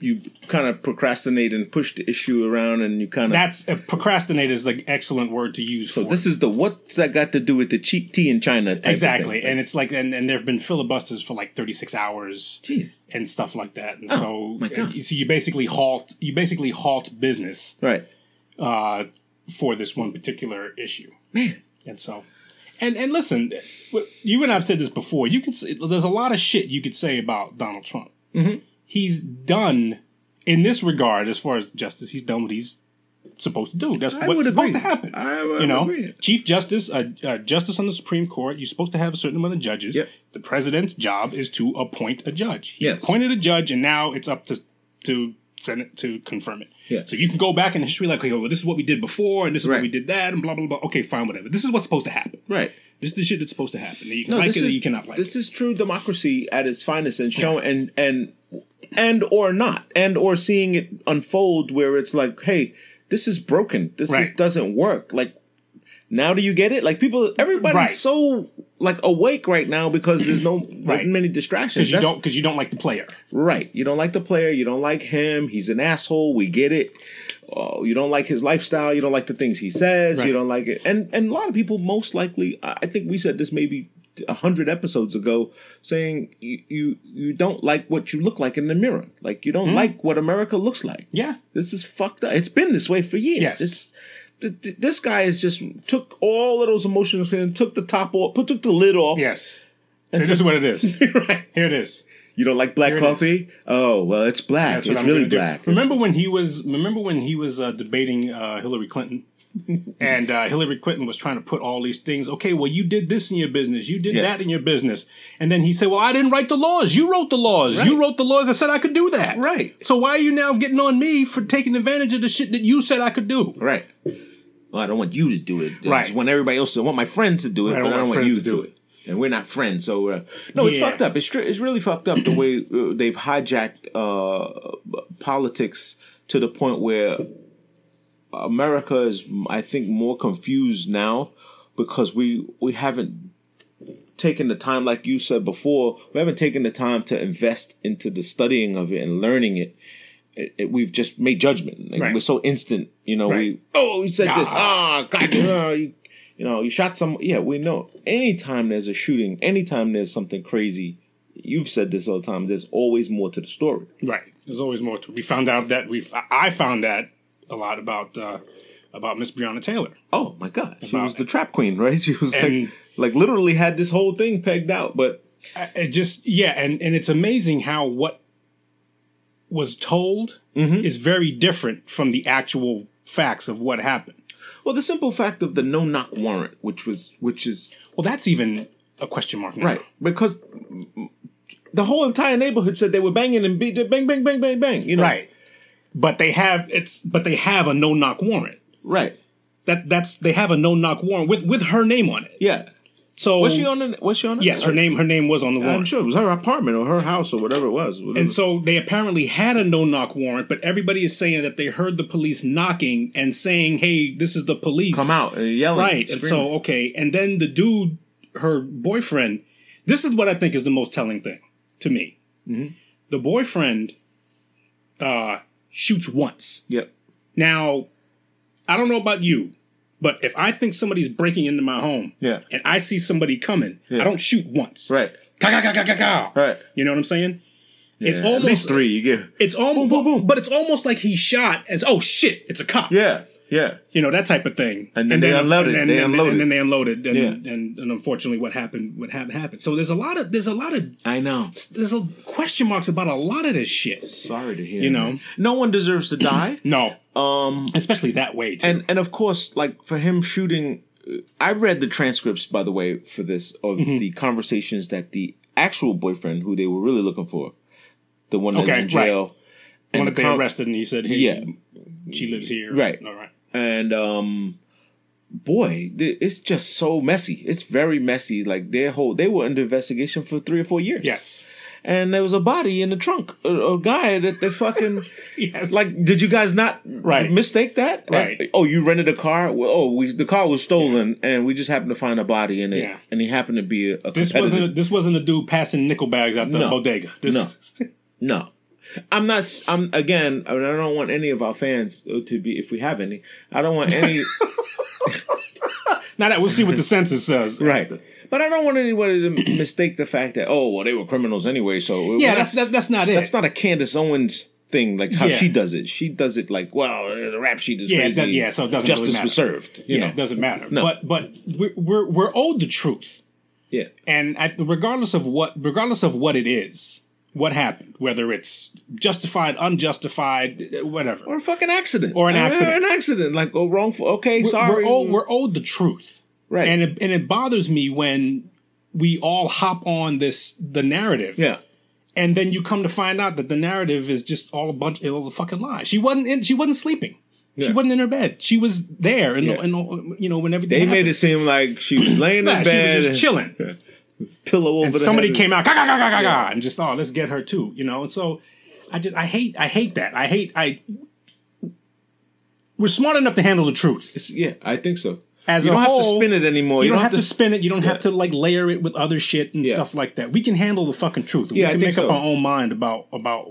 You kind of procrastinate and push the issue around, and you kind of. That's uh, procrastinate is the excellent word to use. so this it. is the what's that got to do with the cheap tea in China? Exactly, and it's like and, and there have been filibusters for like thirty six hours Jeez. and stuff like that. And Oh, so, my God. so you basically halt you basically halt business Right. uh, for this one particular issue. Man. And so, and and listen, you and I've said this before. You can say, there's a lot of shit you could say about Donald Trump. Mm-hmm. He's done in this regard, as far as justice, he's done what he's supposed to do. That's I what's supposed to happen. You know, agree. Chief Justice, uh, uh, Justice on the Supreme Court. You're supposed to have a certain amount of judges. Yep. The president's job is to appoint a judge. He Yes. appointed a judge, and now it's up to to Senate to confirm it. Yeah. So you can go back in history like, oh, well, this is what we did before, and this is Right. what we did that, and blah blah blah. Okay, fine, whatever. This is what's supposed to happen. Right. This is the shit that's supposed to happen. You can No, like this or is you cannot like this it. is true democracy at its finest, and show and and and or not, and or seeing it unfold where it's like, hey, this is broken. This is, doesn't work. Like now, do you get it? Like people, everybody's Right. so like awake right now because there's no <clears throat> Right. many distractions. Because you That's- don't because you don't like the player. Right. You don't like the player. You don't like him. He's an asshole. We get it. Oh, you don't like his lifestyle. You don't like the things he says. Right. You don't like it. And and a lot of people, most likely, I think we said this maybe a hundred episodes ago, saying you, you you don't like what you look like in the mirror. Like you don't Hmm. like what America looks like. Yeah. This is fucked up. It's been this way for years. Yes. It's th- th- this guy is just took all of those emotions and took the top off, put took the lid off. Yes. So this is what it is. <laughs> right. Here it is. You don't like black Here it is. coffee? Oh well, it's black. That's it's really black. Remember when he was? Remember when he was uh, debating uh, Hillary Clinton, <laughs> and uh, Hillary Clinton was trying to put all these things. Okay, well, you did this in your business, you did Yeah. that in your business, and then he said, "Well, I didn't write the laws. You wrote the laws. You wrote the laws that said I could do that. Right. So why are you now getting on me for taking advantage of the shit that you said I could do? Right. Well, I don't want you to do it. I Right. just want everybody else to. I want my friends to do it, Right, I but I don't want you to do do it. And we're not friends, so uh, no, it's Yeah. fucked up. It's tr- it's really fucked up the way uh, they've hijacked uh, politics to the point where America is, I think, more confused now because we we haven't taken the time, like you said before, we haven't taken the time to invest into the studying of it and learning it. It, it- we've just made judgment. Like, Right. We're so instant, you know. Right. We oh, he said this. Ah. Ah, God, you, you know, you shot some. Yeah, we know. Anytime there's a shooting, anytime there's something crazy, you've said this all the time. There's always more to the story. Right. There's always more to. We found out that we. I found that a lot about uh, about Miss Breonna Taylor. Oh my God, she was it. the trap queen, <laughs> right? She was And- like, like literally had this whole thing pegged out, but it just yeah and and it's amazing how what was told Mm-hmm. is very different from the actual facts of what happened well, the simple fact of the no knock warrant, which was, which is well that's even a question mark now. Right. Because the whole entire neighborhood said they were banging and beat bang, bang, bang, bang, bang. You know? right but they have it's but they have a no knock warrant Right. that that's they have a no knock warrant with with her name on it Yeah. So Was she on the? Was she on? The, Yes, her name her name was on the I'm warrant. sure it was her apartment or her house or whatever it was. whatever. And so they apparently had a no knock warrant, but everybody is saying that they heard the police knocking and saying, "Hey, this is the police." come out and yelling, Right. And screaming. so, okay. And then the dude, her boyfriend, this is what I think is the most telling thing to me. Mm-hmm. The boyfriend uh, shoots once. yep, Now, I don't know about you, but if I think somebody's breaking into my home Yeah. and I see somebody coming, Yeah. I don't shoot once. right, Ka, ka, ka, ka, ka, ka. right. You know what I'm saying? It's almost at least three. You get It's almost, Boom, boom, boom. but it's almost like he shot and oh shit, it's a cop. yeah, yeah. you know that type of thing. And then they unloaded, And, they and- unloaded. and then they unloaded, and, Yeah. and, and unfortunately, what happened? What happened happened. So there's a lot of there's a lot of I know. there's a question marks about a lot of this shit. Sorry to hear. You know. man. no one deserves to die. <clears throat> No, Um, especially that way too. and and of course, like for him shooting, I read the transcripts by the way for this of Mm-hmm. the conversations that the actual boyfriend, who they were really looking for, the one that's Okay, in jail, one and that the they com- arrested, and he said, "Hey, Yeah. she lives here." Right. All right. And um boy it's just so messy it's very messy like their whole they were under investigation for three or four years Yes. and there was a body in the trunk a, a guy that they fucking <laughs> Yes. like did you guys not Right. mistake that Right. And- oh you rented a car well, oh we the car was stolen and we just happened to find a body in it Yeah. and he happened to be a, a this wasn't a, this wasn't a dude passing nickel bags at the No. bodega. This, No. <laughs> No. I'm not. I'm again. I, mean, I don't want any of our fans uh, to be, if we have any. I don't want any. <laughs> <laughs> Now that we'll see what the census says. right. But I don't want anybody to <clears throat> mistake the fact that oh, well, they were criminals anyway. So Yeah, that's that, that's not it. that's not a Candace Owens thing. Like how Yeah. she does it. She does it like, well, the rap sheet is Yeah, crazy. does- yeah, so it doesn't justice really was served. You yeah, know. it doesn't matter. No. But but we're, we're we're owed the truth. Yeah. and I, regardless of what regardless of what it is what happened whether it's justified unjustified uh, whatever Or a fucking accident. Or an uh, accident. an accident. Like oh, wrongful. Okay, we're, sorry. we're, owed, we're owed the truth right. and it, and it bothers me when we all hop on this the narrative yeah. and then you come to find out that the narrative is just all a bunch it was a fucking lie she wasn't in, she wasn't sleeping she wasn't in her bed she was there and, Yeah. you know when everything They made it seem like she was laying <clears throat> Nah, in she bed, was just chilling pillow over and somebody came out, "Ga, ga, ga, ga, ga, ga," Yeah. and just oh, let's get her too, you know. And so, I just I hate I hate that. I hate I. We're smart enough to handle the truth. It's- yeah, I think so. As you a don't whole, have to spin it anymore. You, don't, have to, spin it. You don't have to like layer it with other shit and Yeah. stuff like that. We can handle the fucking truth. We Yeah, can make up our own mind about about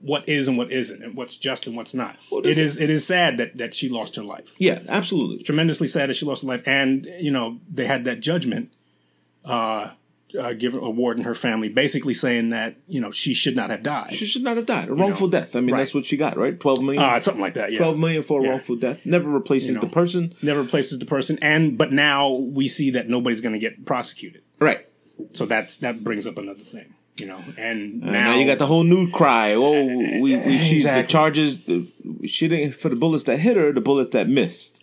what is and what isn't, and what's just and what's not. this it is it is sad that that she lost her life. Yeah, absolutely. Tremendously sad that she lost her life, and you know they had that judgment. Uh, uh, give awarding her family, basically saying that you know she should not have died. She should not have died. A wrongful death. I mean, right. that's what she got, right? Twelve million. Uh, something like that. Yeah. 12 million for a Yeah. wrongful death. Never replaces know. the person. Never replaces the person, and but now we see that nobody's going to get prosecuted. Right. So that's that brings up another thing, you know. And And now, now, you got the whole new cry. Oh, we, we <laughs> she, the charges. uh, She didn't for the bullets that hit her. The bullets that missed.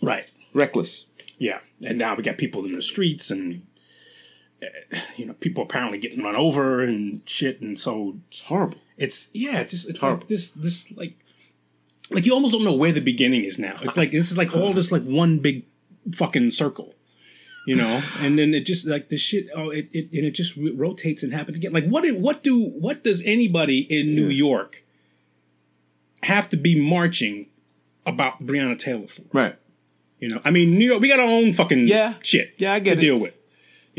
right, Reckless. yeah, and now we got people in the streets, and uh, Uh, you know, people apparently getting run over and shit, and so It's horrible. it's yeah, it's just it's Horrible. like this this like like you almost don't know where the beginning is now. It's like this is like all this like one big fucking circle. You know, and then it just like the shit. Oh, it, it and it just rotates and happens again. Like what? do- What do? What does anybody in New York have to be marching about Breonna Taylor for? Right. You know, I mean, New York, we got our own fucking Yeah. shit. Yeah, I get to it. deal with.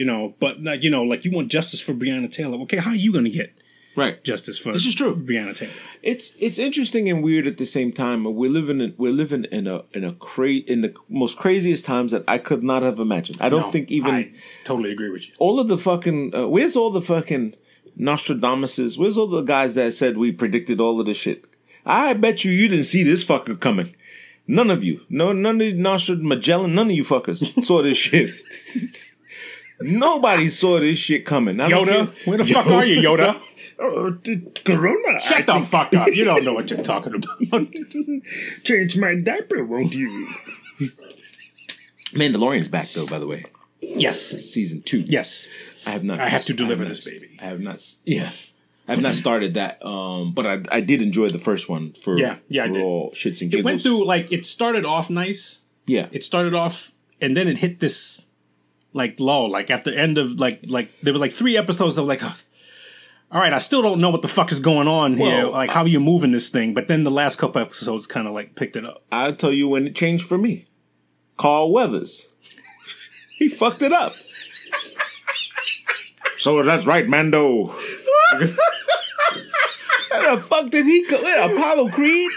You know, but like, you know, like you want justice for Breonna Taylor. Okay, how are you going to get Right. justice for This is true. Breonna Taylor? It's it's interesting and weird at the same time. We're living in we're living in a in a cra- in the most craziest times that I could not have imagined. I don't No, think even I totally agree with you. all of the fucking uh, where's all the fucking Nostradamuses? Where's all the guys that said we predicted all of this shit? I bet you you didn't see this fucker coming. None of you, no, none of Nostrad Magellan, none of you fuckers saw this <laughs> shit. Nobody saw this shit coming. I Yoda, care- where the fuck are you, Yoda? <laughs> D- Corona. Shut the fuck up. You don't know what you're talking about. <laughs> Change my diaper, won't you? Mandalorian's back though, by the way. yes. Season two. Yes. I have not. I have to deliver not- this baby. I have not. Yeah, I have not started that. Um, but I I did enjoy the first one for Yeah, yeah, I for did. all shits and giggles. It went through like it started off nice. yeah, It started off and then it hit this like low. Like at the end of like like there were like three episodes of like, oh, all right, I still don't know what the fuck is going on here. Well, like how you moving this thing. But then the last couple episodes kind of like picked it up. I'll tell you when it changed for me. Carl Weathers. <laughs> he fucked it up. so that's right, Mando. How the fuck did he go? Apollo Creed?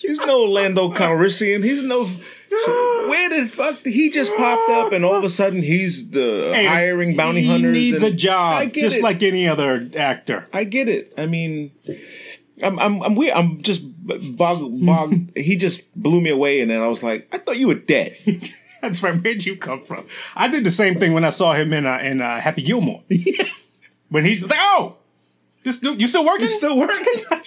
He's no Lando Calrissian. He's no. Where the fuck did he just popped up and all of a sudden he's the Hey, hiring bounty hunter? he hunters? needs a job just it. like any other actor. I get it. I mean, I'm I'm I'm weird. I'm just bog bog. <laughs> he just blew me away, and then I was like, I thought you were dead. <laughs> That's right. Where'd you come from? I did the same thing when I saw him in uh, in uh, Happy Gilmore. <laughs> When he's like, "Oh, this dude, you still working? You still working? I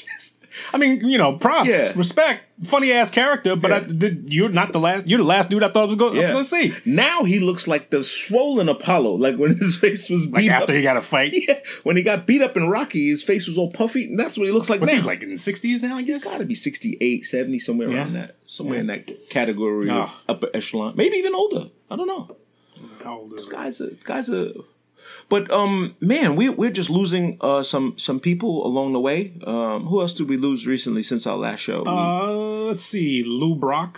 mean, you know, props, Yeah. respect, funny ass character, but I, did, you're not the last. You're the last dude I thought I was going Yeah. to see. Now he looks like the swollen Apollo, like when <laughs> his face was Like after up. he got a fight, <laughs> Yeah, when he got beat up in Rocky, his face was all puffy, and that's what he looks like now. he's like in the sixties now? I guess. Got to be 68, 70, somewhere Yeah. around that, somewhere Yeah. in that category of Oh. upper echelon, maybe even older. I don't know. How old is he? guys are guys are but um man we we're just losing uh some some people along the way um who else did we lose recently since our last show Uh, let's see, Lou Brock,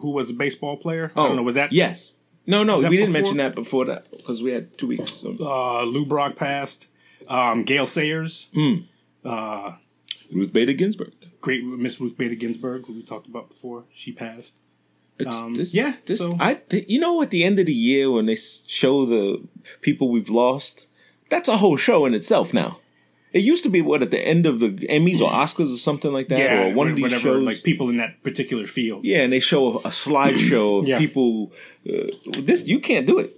who was a baseball player. I don't know. Was that Oh, yes no no we didn't before? mention that before that because we had two weeks so. uh, Lou Brock passed? Um, Gail Sayers, Hmm. uh, ruth bader ginsburg great Miss Ruth Bader Ginsburg, who we talked about before. She passed. It's, Um, this, yeah, this so- i th- you know at the end of the year when they show the people we've lost that's a whole show in itself now it used to be what at the end of the Emmys or Oscars or something like that, yeah, or one of these whatever, shows. like people in that particular field. Yeah, and they show a slideshow of Yeah. people. Uh, this you can't do it.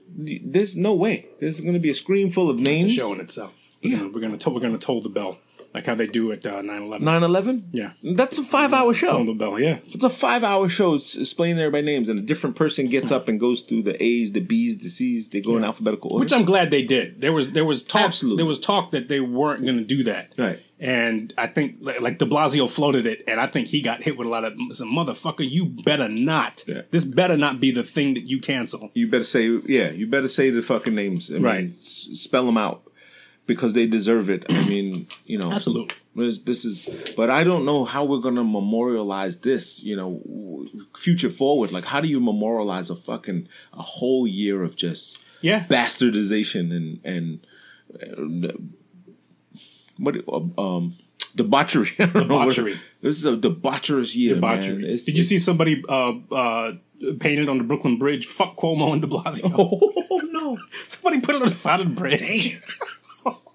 There's no way. There's going to be a screen full of It's names. a show in itself. We're Yeah. gonna we're gonna to, we're gonna toll the bell like how they do at uh, 9-11. 9/11. Yeah, That's a five-hour show. the bell. Yeah, It's a five-hour show explaining everybody's names, and a different person gets up and goes through the A's, the B's, the C's. They go in alphabetical order. which I'm glad they did. There was there was talk Absolutely. there was talk that they weren't gonna do that. right. And I think like, like De Blasio floated it, and I think he got hit with a lot of some motherfucker. You better not. Yeah. This better not be the thing that you cancel. You better say yeah. You better say the fucking names. I mean, Right. s- spell them out because they deserve it. I mean, you know, Absolutely. This, is, but I don't know how we're gonna memorialize this. You know, future forward. Like, how do you memorialize a fucking a whole year of just Yeah. bastardization and and, and what um debauchery? <laughs> Don't what- Debauchery. this is a debaucherous year, Debauchery. Did you see somebody uh, uh, painted on the Brooklyn Bridge? Fuck Cuomo and De Blasio. <laughs> Oh no! <laughs> Somebody put it on the side of the bridge.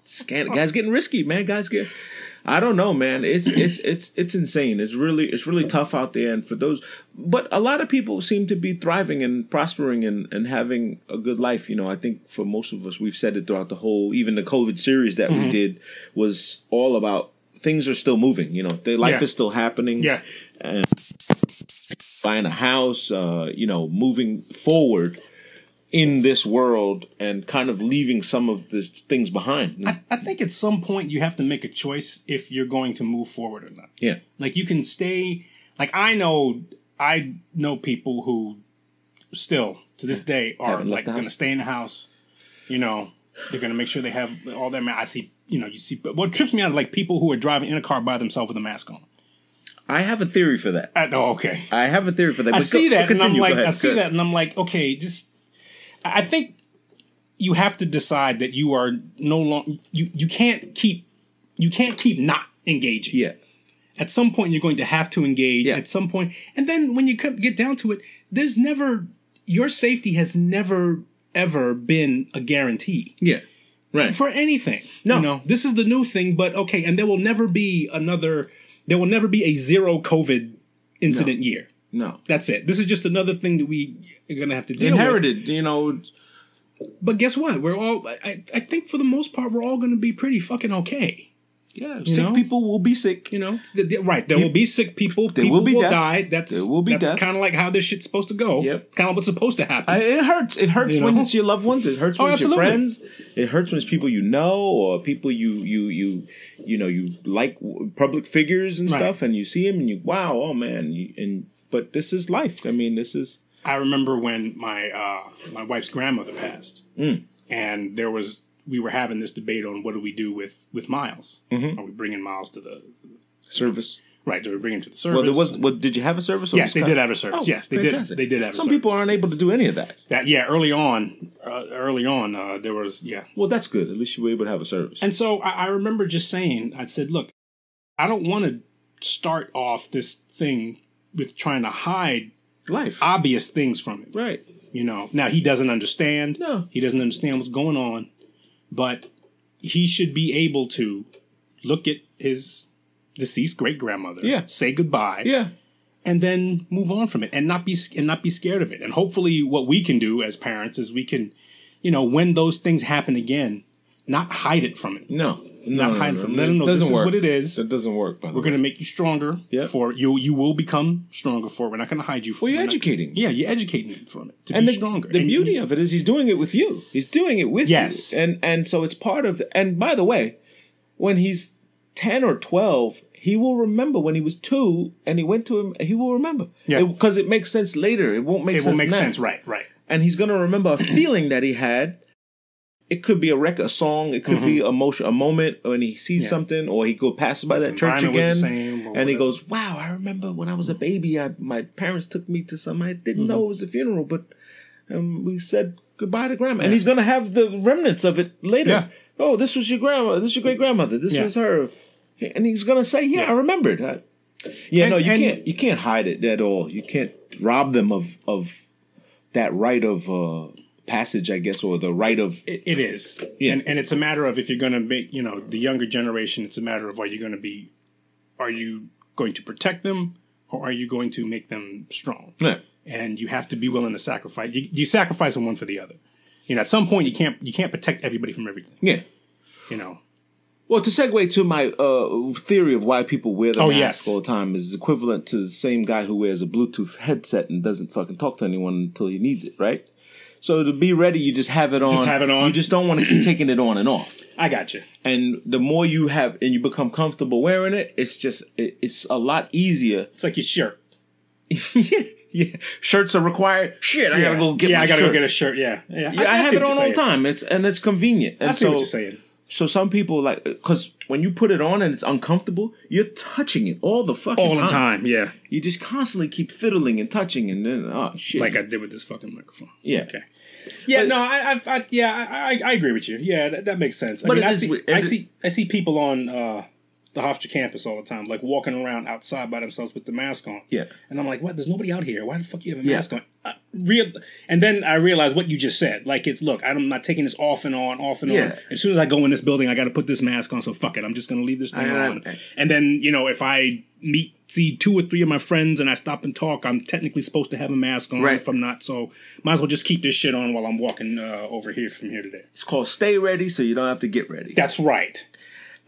Scan- guys getting risky, man. Guys get. I don't know, man. It's it's it's it's insane. It's really it's really tough out there, and for those, but a lot of people seem to be thriving and prospering and and having a good life. You know, I think for most of us, we've said it throughout the whole, even the COVID series that we did was all about things are still moving. You know, their life Yeah. is still happening. yeah. And buying a house, uh, you know, moving forward in this world and kind of leaving some of the things behind. I, I think at some point you have to make a choice if you're going to move forward or not. yeah. Like you can stay. Like I know, I know people who still to this day are like going to stay in the house. You know, they're going to make sure they have all their. Ma- I see. You know, you see. But what trips me out is like people who are driving in a car by themselves with a mask on. I have a theory for that. I, oh, okay. I have a theory for that. I see go- that, and I'm like. I see that, and I'm like, okay, just. I think you have to decide that you are no longer you you can't keep you can't keep not engaging. Yeah. At some point, you're going to have to engage. Yeah. At some point, and then when you get down to it, there's never your safety has never ever been a guarantee Yeah. Right. for anything. No. You know, this is the new thing, but okay, and there will never be another. There will never be a zero COVID incident year. No. That's it. This is just another thing that we are gonna have to deal with. Inherited, you know. But guess what? We're all. I, I think for the most part, we're all gonna be pretty fucking okay. Yeah. You sick know? people will be sick. You know, It's the- the- right? There will be sick people. There people will be death. die. That's There will be that's kind of like how this shit's supposed to go. Yep. Kind of what's supposed to happen. I, it hurts. It hurts You when know? it's your loved ones. It hurts Oh, when it's your friends. It hurts when it's people you know or people you you you you know you like public figures and Right. stuff, and you see them and you wow, oh man, you, and but this is life. I mean, this is I remember when my uh, my wife's grandmother passed, Mm. and there was we were having this debate on what do we do with with Miles? Mhm. Are we bringing Miles to the Service. right? Do we bring him to the service? Well, there was. Well, did you have a service? or yes, they did have a service. Oh, yes, they fantastic. did. They did have. a Some people aren't able to do any of that. That yeah, early on, uh, early on, uh, there was yeah, Well, that's good. At least you were able to have a service. and so I, I remember just saying, I said, look, I don't want to start off this thing with trying to hide life. obvious things from him. right. You know, now he doesn't understand. No. he doesn't understand what's going on, but he should be able to look at his deceased great grandmother, Yeah. say goodbye, Yeah. and then move on from it, and not be and not be scared of it. And hopefully, what we can do as parents is we can, you know, when those things happen again, not hide it from it. No. No. Not no, hide no, from- no. let 'em know It this is work. what it is. It doesn't work. By the We're going to make you stronger. Yeah. For you, you will become stronger for it. We're not going to hide you. From Well, you're we're not- educating. yeah, you're educating them from it to and be the, stronger. the And- beauty of it is he's doing it with you. He's doing it with Yes. you. And and so it's part of and by the way, when he's 10 or 12, he will remember when he was 2 and he went to him he will remember. Yeah. Because it, makes sense later. It won't make sense. it sense will make now. sense. Right. Right. And he's going to remember a feeling that he had. It could be a record, a song. It could be a motion, a moment when he sees Mm-hmm. Yeah. something, or he go passes by that church again, the same, or and he goes, "Wow, I remember when I was a baby. I, my parents took me to some. I didn't Mm-hmm. know it was a funeral, but um, we said goodbye to grandma." And he's gonna have the remnants of it later. Yeah. Oh, this was your grandma. This is your great grandmother. This Yeah. was her, and he's gonna say, "Yeah, I remembered." I, yeah, And- no, you and- can't. You can't hide it at all. You can't rob them of of that right of uh, passage, I guess, or the right of It, it is, Yeah. and and it's a matter of if you're going to make you know the younger generation. It's a matter of are you going to be, are you going to protect them or are you going to make them strong? yeah. And you have to be willing to sacrifice. You, you sacrifice them one for the other. You know, at some point you can't you can't protect everybody from everything. yeah. You know, Well, to segue to my uh, theory of why people wear the Oh, mask yes. all the time is equivalent to the same guy who wears a Bluetooth headset and doesn't fucking talk to anyone until he needs it, right? So to be ready, you just have it on. Just have it on. You just don't want to keep taking it on and off. I got you. And the more you have, and you become comfortable wearing it, it's just it, it's a lot easier. It's like your shirt. <laughs> yeah, shirts are required. Shit, I gotta go get. My shirt. Yeah, I gotta shirt. go get a shirt. Yeah, yeah. Yeah, I, have it on all the time. It's and it's convenient. And I see so, what you're saying. So some people like because when you put it on and it's uncomfortable, you're touching it all the fucking All the time. Yeah, You just constantly keep fiddling and touching, and then oh shit, like I did with this fucking microphone. yeah. Okay. Yeah, But- no, I, I, I yeah, I, I, I agree with you. Yeah, that, that makes sense. I mean, I see. I see, I see people on uh, the Hofstra campus all the time, like walking around outside by themselves with the mask on. Yeah. and I'm like, what? There's nobody out here. Why the fuck you have a Yeah. mask on? Uh, real, and then I realize what you just said. Like, it's look, I'm not taking this off and on, off and on. Yeah. As soon as I go in this building, I got to put this mask on. So fuck it, I'm just gonna leave this thing I- I- on. and then you know, if I meet see two or three of my friends and I stop and talk, I'm technically supposed to have a mask on. Right. If I'm not, so might as well just keep this shit on while I'm walking uh, over here from here to there. It's called stay ready, so you don't have to get ready. That's right.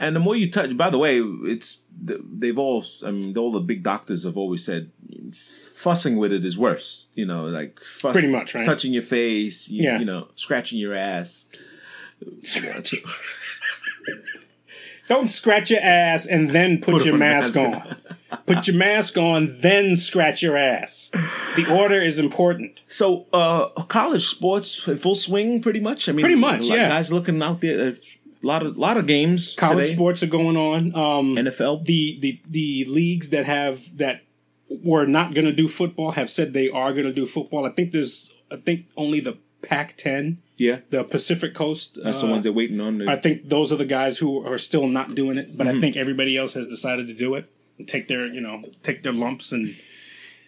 And the more you touch, by the way, it's they've all. I mean, all the big doctors have always said fussing with it is worse. You know, like fuss, Pretty much, right? touching your face. You, Yeah. you know, scratching your ass. Don't scratch your ass and then put, Put your mask, mask on. put your mask on, then scratch your ass. The order is important. So, uh, college sports in full swing, pretty much. I mean, Pretty much, lot of yeah. Guys looking out there, a lot of lot of games. College today. sports are going on. Um, NFL. the the the leagues that have that were not going to do football have said they are going to do football. I think there's I think only the Pac-10, yeah, the Pacific Coast. that's uh, the ones they're waiting on. I think those are the guys who are still not doing it, but Mm-hmm. I think everybody else has decided to do it and take their, you know, take their lumps and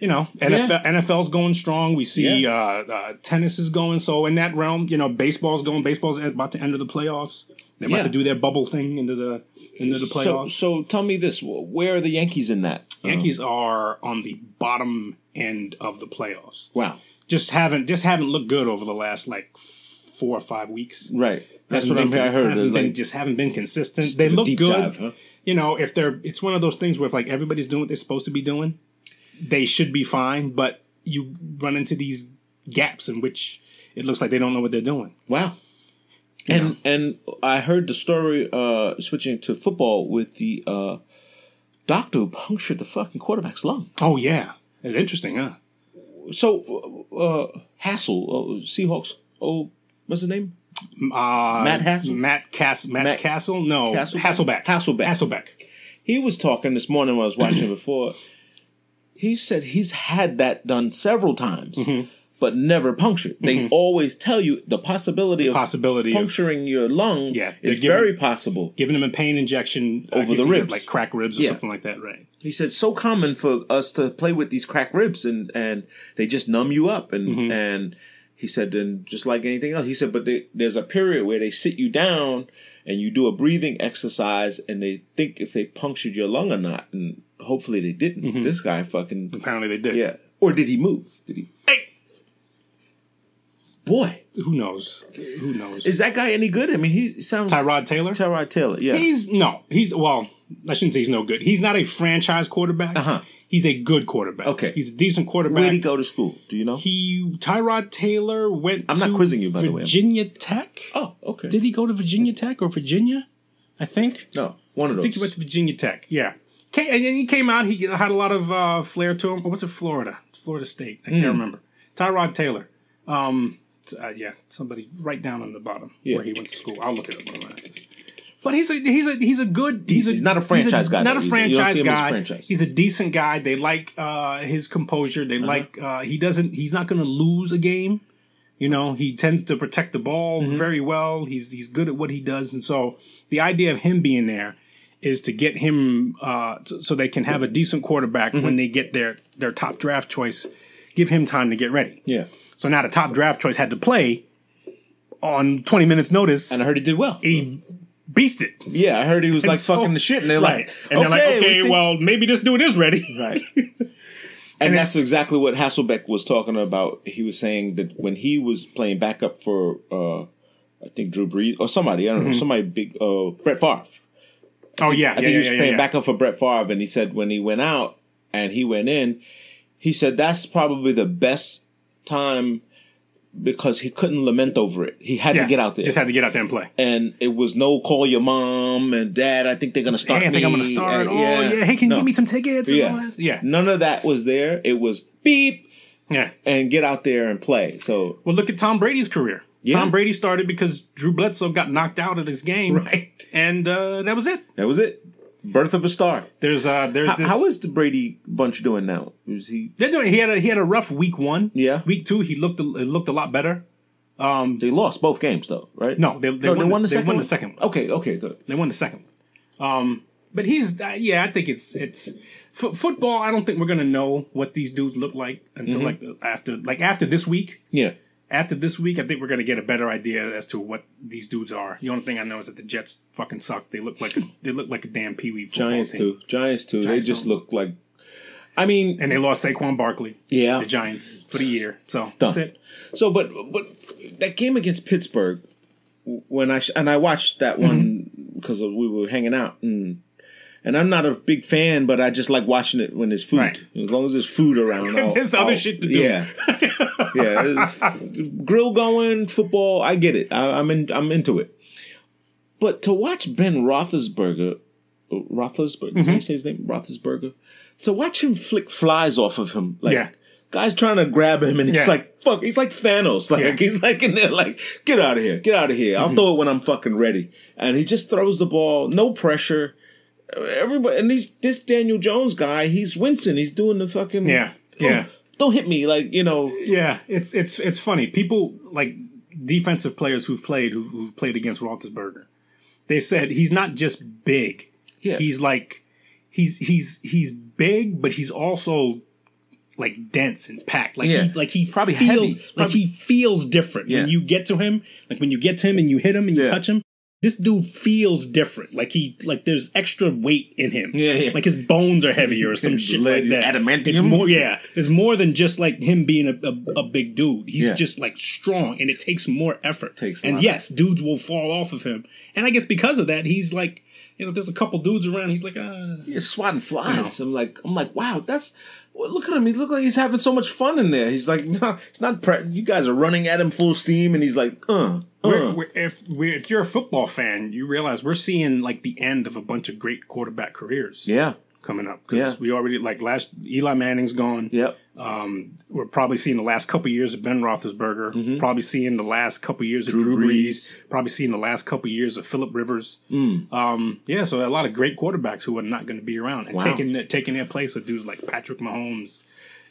you know, NFL, NFL's going strong. We see Yeah. uh, uh, tennis is going. So in that realm, you know, baseball's going. Baseball's about to enter the playoffs. They're about Yeah. to do their bubble thing into the into the playoffs. so so tell me this: where are the Yankees in that? Yankees are on the bottom end of the playoffs. Wow, Just haven't just haven't looked good over the last like four or five weeks. right. That's Haven't what I'm, been- I heard. haven't been- like, just haven't been consistent. they look good. dive, huh? You know, if they're it's one of those things where if like everybody's doing what they're supposed to be doing, they should be fine. But you run into these gaps in which it looks like they don't know what they're doing. Wow. And and I heard the story uh switching to football with the uh doctor who punctured the fucking quarterback's lung. Oh yeah, it's interesting, huh? so uh, Hassel, uh, Seahawks. Oh, what's his name? Uh, Matt Hassel? Matt Cass. Matt, Matt- Castle. No, Hasselbeck? Hasselbeck. Hasselbeck. Hasselbeck. He was talking this morning when I was watching before. He said he's had that done several times, Mm-hmm. but never punctured. They always tell you the possibility of Possibility of puncturing your lung Yeah, is giving- very possible. giving him a pain injection Over the ribs. like crack ribs or Yeah. something like that. Right. He said so common for us to play with these crack ribs and and they just numb you up and Mm-hmm. and he said and just like anything else he said but they, there's a period where they sit you down and you do a breathing exercise and they think if they punctured your lung or not and hopefully they didn't Mm-hmm. this guy fucking Apparently they did. yeah or did he move did he hey boy Who knows? Who knows? is that guy any good I mean he sounds Tyrod Taylor. Tyrod Taylor yeah He's no. He's well. I shouldn't say he's no good. He's not a franchise quarterback. Uh-huh. He's a good quarterback. Okay. He's a decent quarterback. Where did he go to school do you know He Tyrod Taylor went. I'm not quizzing you, by the way. Virginia Tech. oh okay Did he go to Virginia Tech or Virginia? I think. no one of those I think he went to Virginia Tech. Yeah. Came, and then he came out. He had a lot of uh, flair to him. Or was it Florida? Florida State. I can't Hmm. remember. Tyrod Taylor. Um, uh, yeah, somebody right down on the bottom Yeah. where he went to school. I'll look at it up. One of my answers. But he's a he's a he's a good he's, a, He's not a franchise guy, Not though. a You- you franchise him as a guy. franchise. He's a decent guy. They like uh, his composure. Uh-huh. They like uh, he doesn't. He's not going to lose a game. You know, he tends to protect the ball Mm-hmm. very well. He's he's good at what he does, and so the idea of him being there is to get him uh, t- so they can have a decent quarterback Mm-hmm. when they get their their top draft choice. Give him time to get ready. yeah So now the top draft choice had to play on twenty minutes notice. and I heard he did well he beasted. Yeah, I heard he was like so- fucking the shit, and they're Right. like, and they're like, we okay, think-" well, maybe this dude is ready. right. <laughs> And, that's exactly what Hasselbeck was talking about. He was saying that when he was playing backup for, uh, I think Drew Brees or somebody, I don't know, somebody big, uh, Brett Favre. Oh yeah, I think yeah, he was yeah, yeah, playing yeah. backup for Brett Favre, and he said when he went out and he went in, he said that's probably the best time because he couldn't lament over it. He had Yeah, to get out there. Just had to get out there and play. and it was no call your mom and dad. I think they're gonna start. Hey, I think I'm gonna start. and- oh yeah, hey, can you No. give me some tickets? And Yeah. all this? yeah, None of that was there. It was beep yeah. and get out there and play. So Well, look at Tom Brady's career. Yeah. Tom Brady started because Drew Bledsoe got knocked out of his game, Right. And uh, that was it. that was it. Birth of a star. There's uh, there's How, this. how is the Brady bunch doing now? Is he? they're doing? He had a he had a rough week one. Yeah. Week two, he looked a, it looked a lot better. They lost both games though, right? No, they, they, No, won, the, they second won the second one. Okay, okay, good. They won the second one. Um, but he's uh, yeah, I think it's it's f- football. I don't think we're gonna know what these dudes look like until Mm-hmm. like the, after like after this week. Yeah, After this week, I think we're gonna get a better idea as to what these dudes are. The only thing I know is that the Jets fucking suck. They look like a, <laughs> they look like a damn pee wee football Giants team. too. Giants too. Giants they just don't. look like. I mean, And they lost Saquon Barkley, yeah. the Giants, for the year. So Done. that's it. So, but but that game against Pittsburgh, when I sh- and I watched that one mm-hmm. because we were hanging out, and and I'm not a big fan, but I just like watching it when there's food. Right. As long as there's food around, <laughs> I'll- There's other I'll- shit to do. Yeah, <laughs> yeah. Grill going, football. I get it. I, I'm in. I'm into it. But to watch Ben Roethlisberger, uh, Roethlisberger, Mm-hmm. say his name? Roethlisberger. To watch him flick flies off of him, like Yeah. guys trying to grab him, and he's Yeah. like, "Fuck!" He's like Thanos. Like Yeah. he's like in there, like, "Get out of here! Get out of here! I'll Mm-hmm. throw it when I'm fucking ready." And he just throws the ball, no pressure. Everybody, and these, this Daniel Jones guy, he's wincing. He's doing the fucking Yeah, "Oh, yeah. Don't hit me, like you know. Yeah, it's it's it's funny. People like defensive players who've played who've, who've played against Roethlisberger. They said he's not just big. Yeah. He's like he's he's he's big, but he's also like dense and packed. Like Yeah. he like he Probably feels heavy. like Probably- he feels different Yeah. when you get to him. Like when you get to him and you hit him and you touch him. This dude feels different. Like he like there's extra weight in him. Yeah, yeah. Like his bones are heavier or <laughs> some shit like that. Adamantium? It's more yeah. It's more than just like him being a, a, a big dude. He's Yeah. just like strong and it takes more effort. Takes and yes, dudes will fall off of him. And I guess because of that, he's like you know, there's a couple dudes around, he's like, ah He's swatting flies. I'm like, I'm like, wow, that's. Well, look at him. He look like he's having so much fun in there. He's like, no, it's not. Pre- you guys are running at him full steam, and he's like, uh, We're, uh. we're, if we're, if you're a football fan, you realize we're seeing like the end of a bunch of great quarterback careers. yeah. Coming up because Yeah. we already like last Eli Manning's gone. Yep. Um, we're probably seeing the last couple years of Ben Roethlisberger. Probably seeing the last couple years of Drew, Mm-hmm. Drew Brees. Probably seeing the last couple years of Philip Rivers. Mm. Um, yeah, so a lot of great quarterbacks who are not going to be around and Wow. taking taking their place with dudes like Patrick Mahomes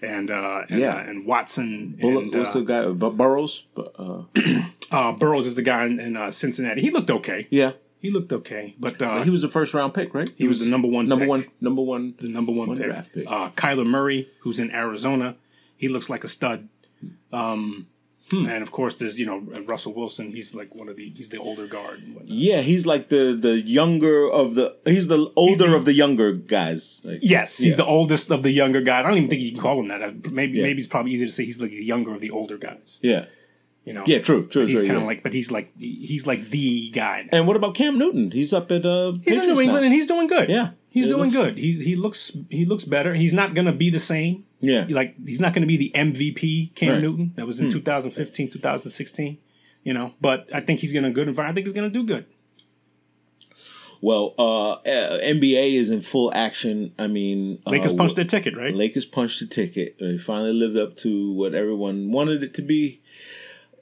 and uh, and, Yeah. uh, and Watson. Bullet, and, what's uh, the guy? Bu- Burrows. Uh, <clears throat> uh, Burrows is the guy in, in uh, Cincinnati. He looked okay. yeah. He looked okay, but uh, he was the first round pick, right? he was the number one number pick. one. Number one. the number one, One pick. draft pick. Uh, Kyler Murray, who's in Arizona, he looks like a stud. Um, Hmm. And of course, there's you know Russell Wilson. He's like one of the he's the older guard. And. Yeah, he's like the the younger of the. He's the older the- of the younger guys. Like, Yes, he's Yeah. the oldest of the younger guys. I don't even think you can call him that. Uh, Maybe Yeah. maybe it's probably easier to say he's like the younger of the older guys. yeah, You know. yeah. True, true, He's true. kind of yeah. like, but he's like he's like the guy. now. And what about Cam Newton? He's up at uh. He's in New England now. and he's doing good. Yeah. he's doing looks- good. He's he looks he looks better. He's not going to be the same. Yeah, like he's not going to be the MVP Cam Right. Hmm. Newton that was in 2015, 2016. You know, but I think he's going to good environment. I think he's going to do good. Well, uh, uh, NBA is in full action. I mean, Lakers uh, punched their ticket, right? Lakers punched the ticket. They finally lived up to what everyone wanted it to be.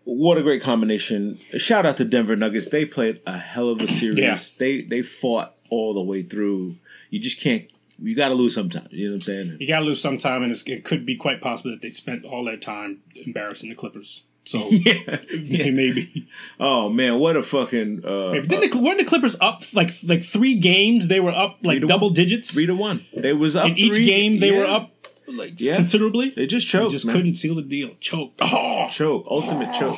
What a great combination! Shout out to Denver Nuggets. They played a hell of a series. Yeah. They they fought all the way through. You just can't. You got to lose sometimes. You know what I'm saying? You got to lose some time, and it's, it could be quite possible that they spent all their time embarrassing the Clippers. So <laughs> Yeah. <laughs> yeah. maybe, Oh man, what a fucking uh, maybe. Didn't the, weren't the Clippers up like like three games? They were up like double one. digits three to one. They was up in each game. They were up like Yeah. considerably. They just They choked. just man. couldn't seal the deal. Choke. Oh, choke. Ultimate choke.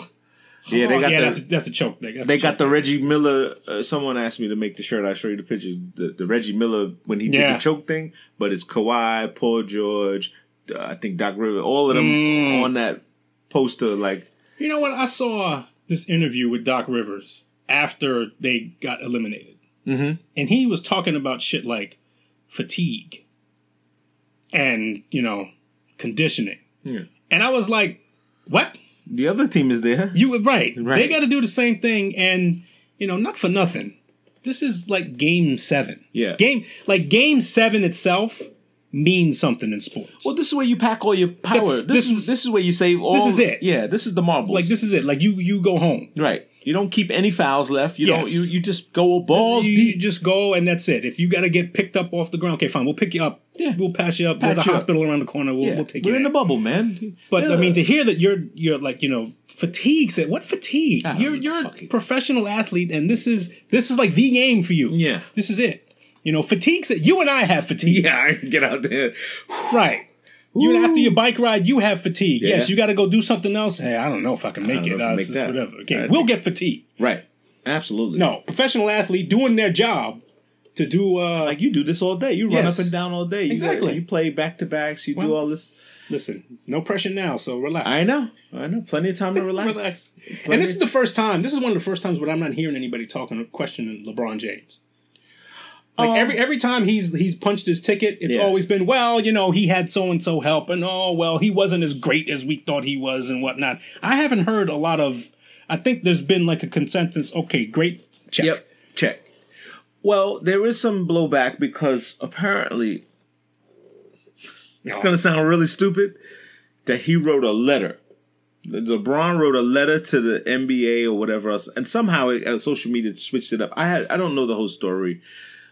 Yeah, they got yeah. the That's, that's the choke. That's They the got choke. the Reggie Miller. Uh, someone asked me to make the shirt. I will show you the picture. The, the Reggie Miller when he did the choke thing, but it's Kawhi, Paul George, uh, I think Doc Rivers, all of them Mm. on that poster. Like, You know what? I saw this interview with Doc Rivers after they got eliminated. Mhm. And he was talking about shit like fatigue and, you know, conditioning. Yeah. And I was like, what? the other team is there. You were right. Right. They got to do the same thing. And, you know, not for nothing. This is like game seven. Yeah. Game, like game seven itself means something in sports. Well, this is where you pack all your power. This, this is is- this is where you save all. This is it. Yeah, this is the marbles. like this is it. Like you, you go home. right. You don't keep any fouls left. You don't. You you just go balls you, you just go and that's it. If you got to get picked up off the ground, okay, fine. We'll pick you up. Yeah. We'll pass you up. There's a you up. hospital around the corner. We'll, yeah, we'll take we're you. in the bubble, man. But Yeah. I mean, to hear that you're you're like you know fatigue. Said what fatigue? Ah, you're you're a professional athlete, and this is this is like the game for you. Yeah. this is it. You know, fatigue. Said you and I have fatigue. yeah, I <laughs> get out there. Right. You after your bike ride, you have fatigue. Yeah. Yes, you got to go do something else. Hey, I don't know if I can make don't it. I Uh, make that. Whatever. Okay, I we'll get fatigue. Right. Absolutely. No, professional athlete doing their job to do. uh Like you do this all day. You run Yes. up and down all day. You Exactly. You play back to backs. You do all this. Listen, no pressure now, so relax. I know. I know. Plenty of time to <laughs> relax. Relax. And this is the first time. This is one of the first times where I'm not hearing anybody talking or questioning LeBron James. Like Um, every every time he's he's punched his ticket, it's Yeah. always been well, you know, he had so and so help, and oh well, he wasn't as great as we thought he was, and whatnot. I haven't heard a lot of. I think there's been like a consensus. Okay, great, check. Yep. Check. Well, there is some blowback because apparently it's No. going to sound really stupid that he wrote a letter. The- LeBron wrote a letter to the NBA or whatever else, and somehow it, uh, social media switched it up. I had I don't know the whole story,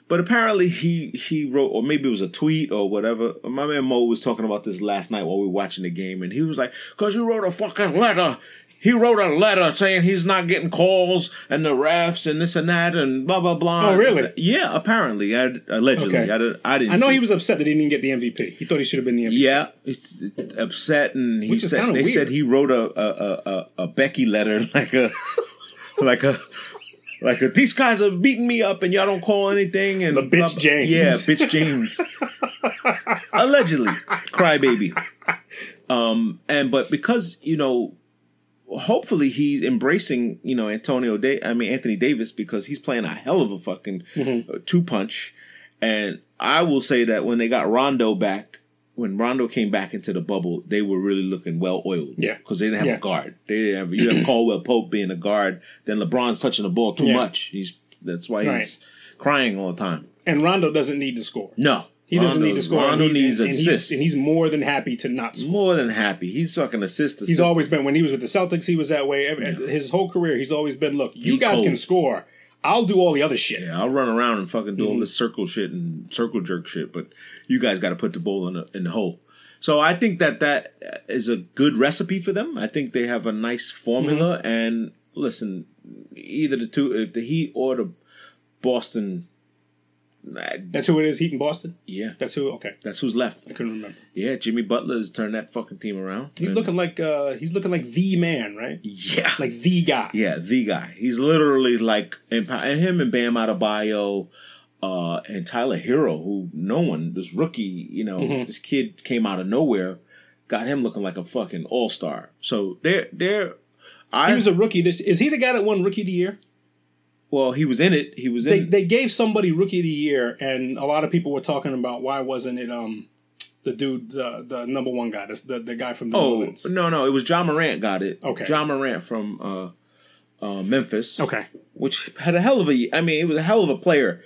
but apparently he he wrote, or maybe it was a tweet or whatever. My man Mo was talking about this last night while we were watching the game, and he was like, "Cause you wrote a fucking letter." He wrote a letter saying he's not getting calls and the refs and this and that and blah blah blah. Oh, really? Yeah, apparently, I, allegedly. Okay. I, didn't- I didn't. I know he was upset that he didn't get the MVP. He thought he should have been the MVP. Yeah, it's upset, and he Which said they weird. said he wrote a, a a a Becky letter, <laughs> like a like a like these guys are beating me up, and y'all don't call anything, and The bitch blah, blah. James. yeah, bitch James, <laughs> allegedly, crybaby. Um, and but because you know, hopefully he's embracing you know Antonio Day, I mean Anthony Davis because he's playing a hell of a fucking Mm-hmm. uh, two punch, and I will say that when they got Rondo back, when Rondo came back into the bubble, they were really looking well oiled. Yeah. because they didn't have Yeah. a guard. They didn't have you have <clears throat> Caldwell Pope being a guard. Then LeBron's touching the ball too Yeah. much. He's that's why he's Right. crying all the time. And Rondo doesn't need to score. No, He doesn't need to score. Rondo he's- needs and he's, assists. and he's more than happy to not score. More than happy. He's fucking assist. assist. He's always been when he was with the Celtics. He was that way. His whole career, he's always been. Look, you He guys cold. can score. I'll do all the other shit. Yeah, I'll run around and fucking do Mm-hmm. all this circle shit and circle jerk shit, but you guys got to put the ball in the, in the hole. So I think that that is a good recipe for them. I think they have a nice formula. Mm-hmm. And listen, either the two, if the Heat or the Boston, That's who it is. Heat in Boston. yeah, That's who. Okay, that's who's left. I couldn't remember. Yeah, Jimmy Butler has turned that fucking team around. He's looking like uh he's looking like the man, right? yeah, Like the guy. Yeah, the guy. He's literally like and him and Bam Adebayo, uh, and Tyler Herro, who no one, this rookie, you know, Mm-hmm. this kid came out of nowhere, got him looking like a fucking all star. So they're they're. I He was a rookie. This is he the guy that won Rookie of the Year? Well, he was in it. He was They in. they gave somebody Rookie of the Year, and a lot of people were talking about why wasn't it um the dude the the number one guy, the the, the guy from the oh Orleans. no, no, it was Ja Morant got it. Okay. Ja Morant from uh, uh, Memphis. Okay, which had a hell of a. I mean, it was a hell of a player.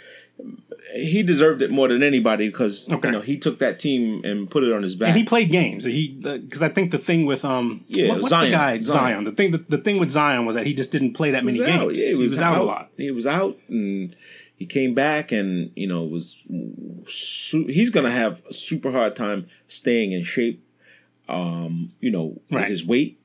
He deserved it more than anybody because Okay. you know he took that team and put it on his back. and he played games. He because I think the thing with um Yeah, what- what's Zion. the guy Zion. Zion. The thing the, the thing with Zion was that he just didn't play that many was out. games. Yeah, he, was, out, a lot. He was out, and he came back, and you know was su- he's gonna have a super hard time staying in shape. Um, you know, with Right. his weight.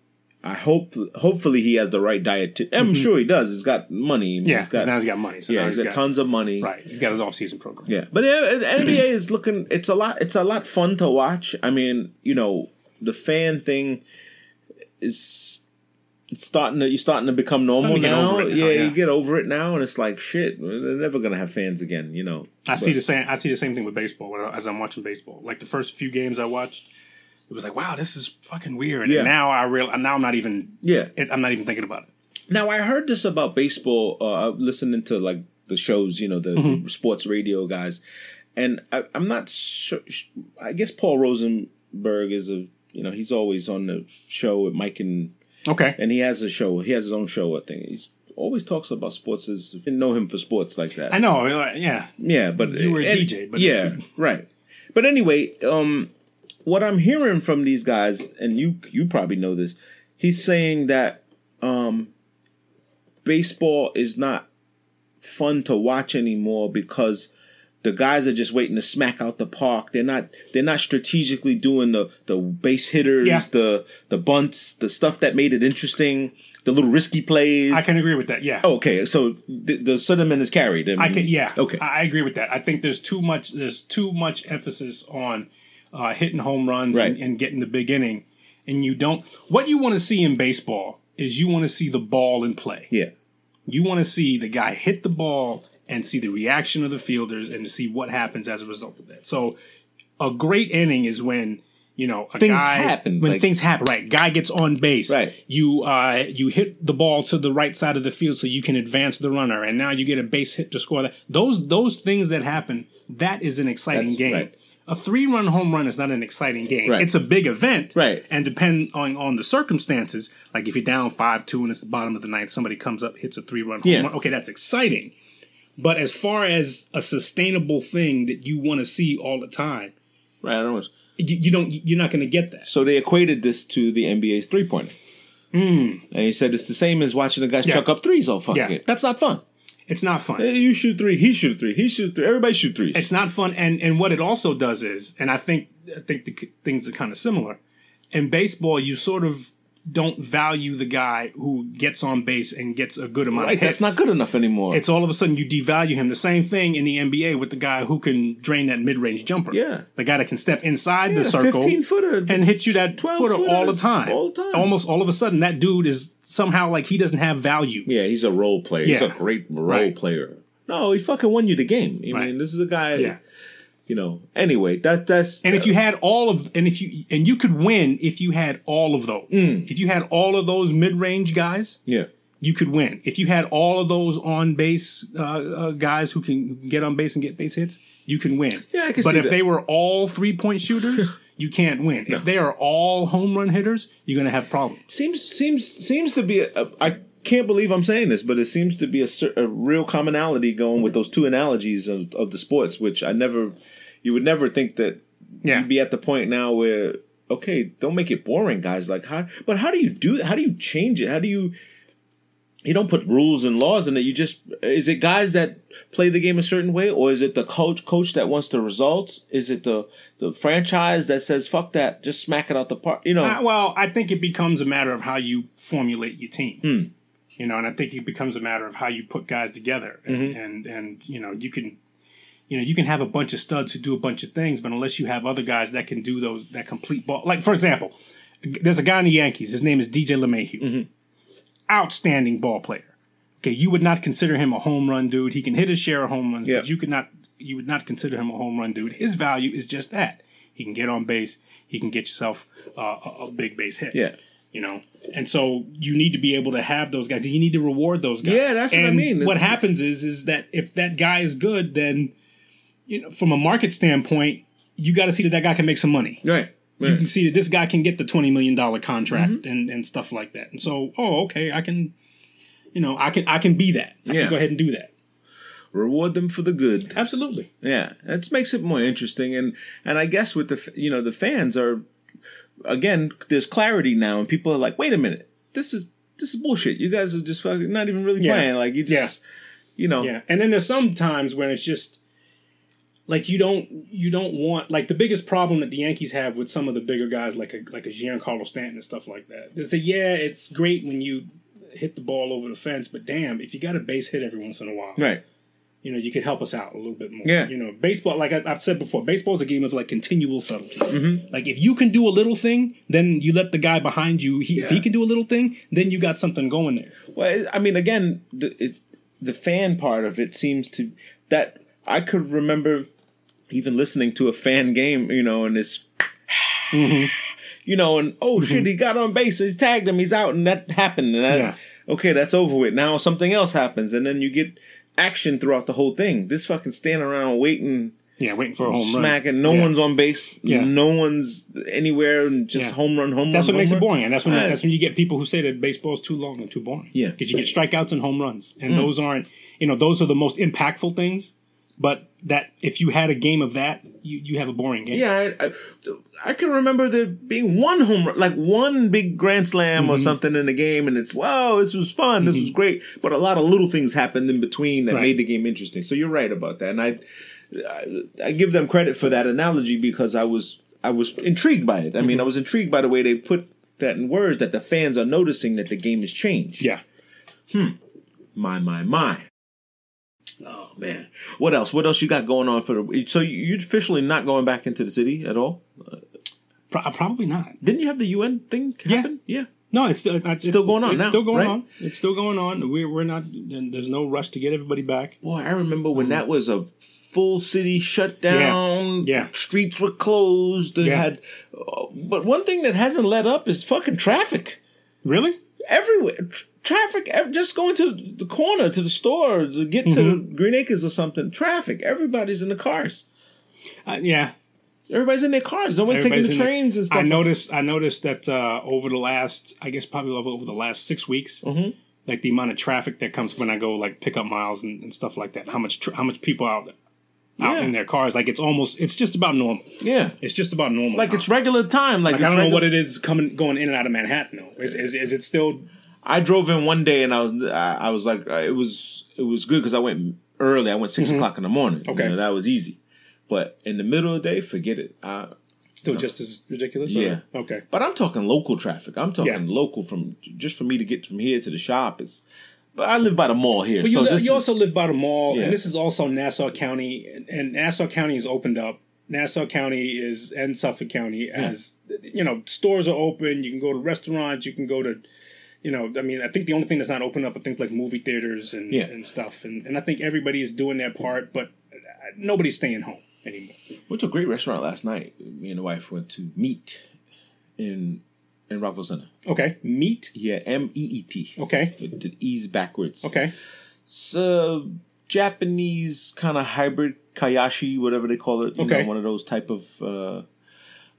I hope, hopefully, he has the right diet. To, I'm sure he does. He's got money. Mm-hmm. Yeah, got now he's got money. So yeah, now he's got tons of money. Right, he's got his off season program. Yeah, but the NBA <clears throat> is looking. It's a lot. It's a lot fun to watch. I mean, you know, the fan thing is. It's starting to you're starting to become normal Starting to get now. now, yeah, yeah. you get over it now, and it's like shit. They're never gonna have fans again. You know. I see the same. I see the same thing with baseball as I'm watching baseball. Like the first few games I watched, it was like, wow, this is fucking weird. Yeah. And now I real. Now I'm not even. Yeah. It, I'm not even thinking about it. Now I heard this about baseball. Uh, listening to like the shows, you know, the Mm-hmm. sports radio guys, and I, I'm not sure. I guess Paul Rosenberg is a you know he's always on the show with Mike and Okay. and he has a show. He has his own show. I think he's always talks about sports. As didn't know him for sports like that. I know. uh, Yeah. Yeah, but You were a and- DJ, but- yeah, right. But anyway, um, what I'm hearing from these guys, and you you probably know this, he's saying that um, baseball is not fun to watch anymore because the guys are just waiting to smack out the park. They're not they're not strategically doing the the base hitters, Yeah. the the bunts, the stuff that made it interesting, the little risky plays. I can agree with that. Yeah. Oh, okay, so the, the sentiment is carried. I can. Yeah. Okay. I I agree with that. I think there's too much. There's too much emphasis on uh, hitting home runs and, Right. and getting the big inning, and you don't. What you want to see in baseball is you want to see the ball in play. yeah. You want to see the guy hit the ball and see the reaction of the fielders and to see what happens as a result of that. So, a great inning is when you know a Things guy happen, when like- things happen. Right, guy gets on base. Right. You uh you hit the ball to the right side of the field so you can advance the runner, and now you get a base hit to score that. Those those things that happen that is an exciting game. right. A three run home run is not an exciting game. Right. It's a big event. Right. And depend on, on the circumstances, like if you're down five two and it's the bottom of the ninth, somebody comes up, hits a three run home Yeah. run. Okay, that's exciting. But as far as a sustainable thing that you want to see all the time, Right. I don't you, you don't you're not going to get that. So they equated this to the NBA's three pointer. And he said it's the same as watching a guy Hmm. Yeah. chuck up threes all fucking Yeah. game. That's not fun. It's not fun. Hey, you shoot three, he shoot three, he shoot three. Everybody shoot threes. It's not fun, and and what it also does is, and I think I think the things are kind of similar. In baseball, you sort of don't value the guy who gets on base and gets a good amount right. of hits. That's not good enough anymore. It's all of a sudden you devalue him. The same thing in the NBA with the guy who can drain that mid range jumper. Yeah. the guy that can step inside Yeah, the circle, 15 footer. and hit you that 12 footer footer all the time. all the time. Almost all of a sudden, that dude is somehow like he doesn't have value. yeah, he's a role player. He's a great role Right. player. No, he fucking won you the game. I Right. mean, this is a guy. Yeah. You know. Anyway, that that's And if you had all of, and if you, and you could win if you had all of those. Mm. If you had all of those mid-range guys, yeah. you could win. If you had all of those on-base uh, uh, guys who can, get on base and get base hits, you can win. Yeah, I can But if that. they were all three-point shooters, <laughs> you can't win. If they are all home run hitters, you're going to have problems. seems seems seems to be I can't believe I'm saying this, but it seems to be a, a real commonality going with those two analogies of, of the sports, which I never, you would never think that Yeah. you'd be at the point now where okay, don't make it boring, guys. Like how, but how do you do? How do you change it? How do you? You don't put rules and laws in it. You just is it guys that play the game a certain way, or is it the coach coach that wants the results? Is it the the franchise that says fuck that, just smack it out the park? You know, Uh, well, I think it becomes a matter of how you formulate your team. Hmm. You know, and I think it becomes a matter of how you put guys together. And, Mm-hmm. and and you know, you can you know, you can have a bunch of studs who do a bunch of things, but unless you have other guys that can do those that complete ball like for example, there's a guy in the Yankees, his name is DJ LeMahieu. Mm-hmm. Outstanding ball player. Okay, you would not consider him a home run dude. He can hit his share of home runs, Yeah. but you could not you would not consider him a home run dude. His value is just that. He can get on base. He can get yourself uh, a, a big base hit. yeah. You know, and so you need to be able to have those guys. You need to reward those guys. Yeah, that's what I mean. What This- happens is, is that if that guy is good, then you know, from a market standpoint, you got to see that that guy can make some money. Right. You can see that this guy can get the twenty million dollar contract Mm-hmm. and and stuff like that. And so, oh, okay, I can, you know, I can I can be that. I Yeah. can go ahead and do that. Reward them for the good. Absolutely. Yeah, it makes it more interesting, and and I guess with the you know the fans are again there's clarity now, and people are like, wait a minute, this is this is bullshit. You guys are just fucking not even really Yeah. playing. Like you just you know Yeah, and then there's some times when it's just like you don't you don't want like the biggest problem that the Yankees have with some of the bigger guys like a like a Giancarlo Stanton and stuff like that. They say, yeah, it's great when you hit the ball over the fence, but damn, if you got a base hit every once in a while, right. you know, you could help us out a little bit more. Yeah. You know, baseball, like I, I've said before, baseball is a game of like continual subtleties. Mm-hmm. Like if you can do a little thing, then you let the guy behind you. He, If he can do a little thing, then you got something going there. Well, I mean, again, the the fan part of it seems to that I could remember even listening to a fan game, you know, and this. You know, and oh shit, he got on base, he's tagged him, he's out, and that happened, and that, Yeah. okay, that's over with. Now something else happens, and then you get action throughout the whole thing. This fucking standing around waiting, Yeah, waiting for a home run. smacking, no Yeah. one's on base, Yeah. no one's anywhere, and just Yeah. home run, home That's run. That's what makes home it boring, and that's when Ah, that's when you get people who say that baseball's too long and too boring. Yeah. because you get strikeouts and home runs, and those aren't you know those are the most impactful things. But that if you had a game of that, you, you have a boring game. Yeah, I, I, I can remember there being one home run, like one big grand slam Mm-hmm. or something in the game, and it's wow, this was fun, this was great. But a lot of little things happened in between that Right. made the game interesting. So you're right about that, and I, I, I give them credit for that analogy because I was I was intrigued by it. I Mm-hmm. mean, I was intrigued by the way they put that in words that the fans are noticing that the game has changed. yeah. Hmm. My my my. Oh man, what else? What else you got going on for the? So you- you're officially not going back into the city at all? Pro- uh, probably not. Didn't you have the UN thing Yeah. happen? Yeah. No, it's still it's, Still going on It's now, still going right? on. It's still going on. We're we're not. There's no rush to get everybody back. Boy, I remember when that was a full city shut down. Mm. Yeah. Streets were closed. They Yeah. had, uh, but one thing that hasn't let up is fucking traffic Really? Everywhere. Tr- traffic, ev- just going to the corner to the store to get to Mm-hmm. Green Acres or something. Traffic. Everybody's in the cars. Uh, yeah. Everybody's in their cars. Nobody's taking Everybody's the in trains and stuff. I noticed. I noticed that uh, over the last, I guess probably over the last six weeks, Mm-hmm. like the amount of traffic that comes when I go like pick up miles and, and stuff like that. How much tr- how much people out out Yeah. in their cars? Like it's almost it's just about normal. Yeah. It's just about normal. Like now. it's regular time. Like, Like, I don't know what it is coming going in and out of Manhattan. though. Is is, is it still? I drove in one day and I was I was like uh, it was it was good because I went early. I went 6 o'clock in the morning. You Mm-hmm. Okay. know, that was easy. But in the middle of the day, forget it. I, Still just as ridiculous? or- Yeah. Okay. but I'm talking local traffic. I'm talking Yeah. local from just for me to get from here to the shop is. But I live by the mall here, But so you, li- you is, also live by the mall, Yeah. and this is also Nassau County, and, and Nassau County is opened up. Nassau County is and Suffolk County as you know stores are open. You can go to restaurants. You can go to, you know, I mean, I think the only thing that's not open up are things like movie theaters and Yeah. and stuff. And and I think everybody is doing their part, but uh, nobody's staying home anymore. went to a great restaurant last night. Me and the wife went to Meat in in Rockville Centre. Okay, meat. Yeah, M E E T. Okay, the E's backwards. okay, So Japanese kind of hybrid kayashi, whatever they call it. You Okay. know, one of those type of. Uh,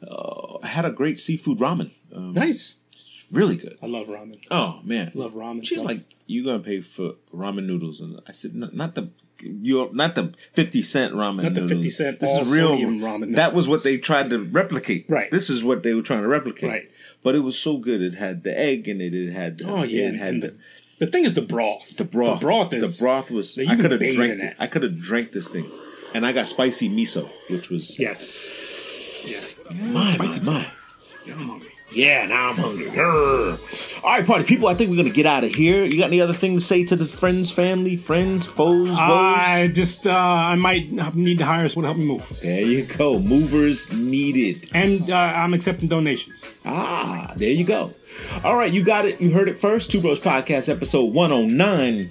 uh, I had a great seafood ramen. Um, nice. really good. I love ramen. Oh man, Love ramen. She's like, "You're gonna pay for ramen noodles?" And I said, "Not, the." You're not the fifty cent ramen. Noodles. Not the noodles. 50 cent This all is real. ramen That was what they tried to replicate. Right. This is what they were trying to replicate. Right. But it was so good. It had the egg in it. It had. The, Oh yeah, It had the, the, the thing is the broth. the broth. The broth is the broth was. that you I could have drank it. that. I could have drank this thing, and I got spicy miso, which was Yes. Yeah. my, spicy my, my. I'm hungry. Yeah, now I'm hungry. Grr. All right, party people. I think we're gonna get out of here. You got any other thing to say to the friends, family, friends, foes, woes? I just uh, I might need to hire someone to help me move, There you go. Movers needed. and uh, I'm accepting donations. Ah, there you go. All right, you got it. You heard it first. Two Bros Podcast, episode 109.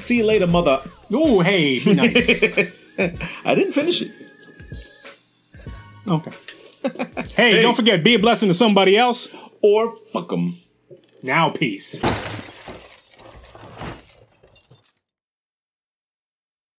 See you later, mother. Oh hey, be nice. <laughs> I didn't finish it. okay. <laughs> Hey, don't forget, be a blessing to somebody else. Or fuck them. Now, peace.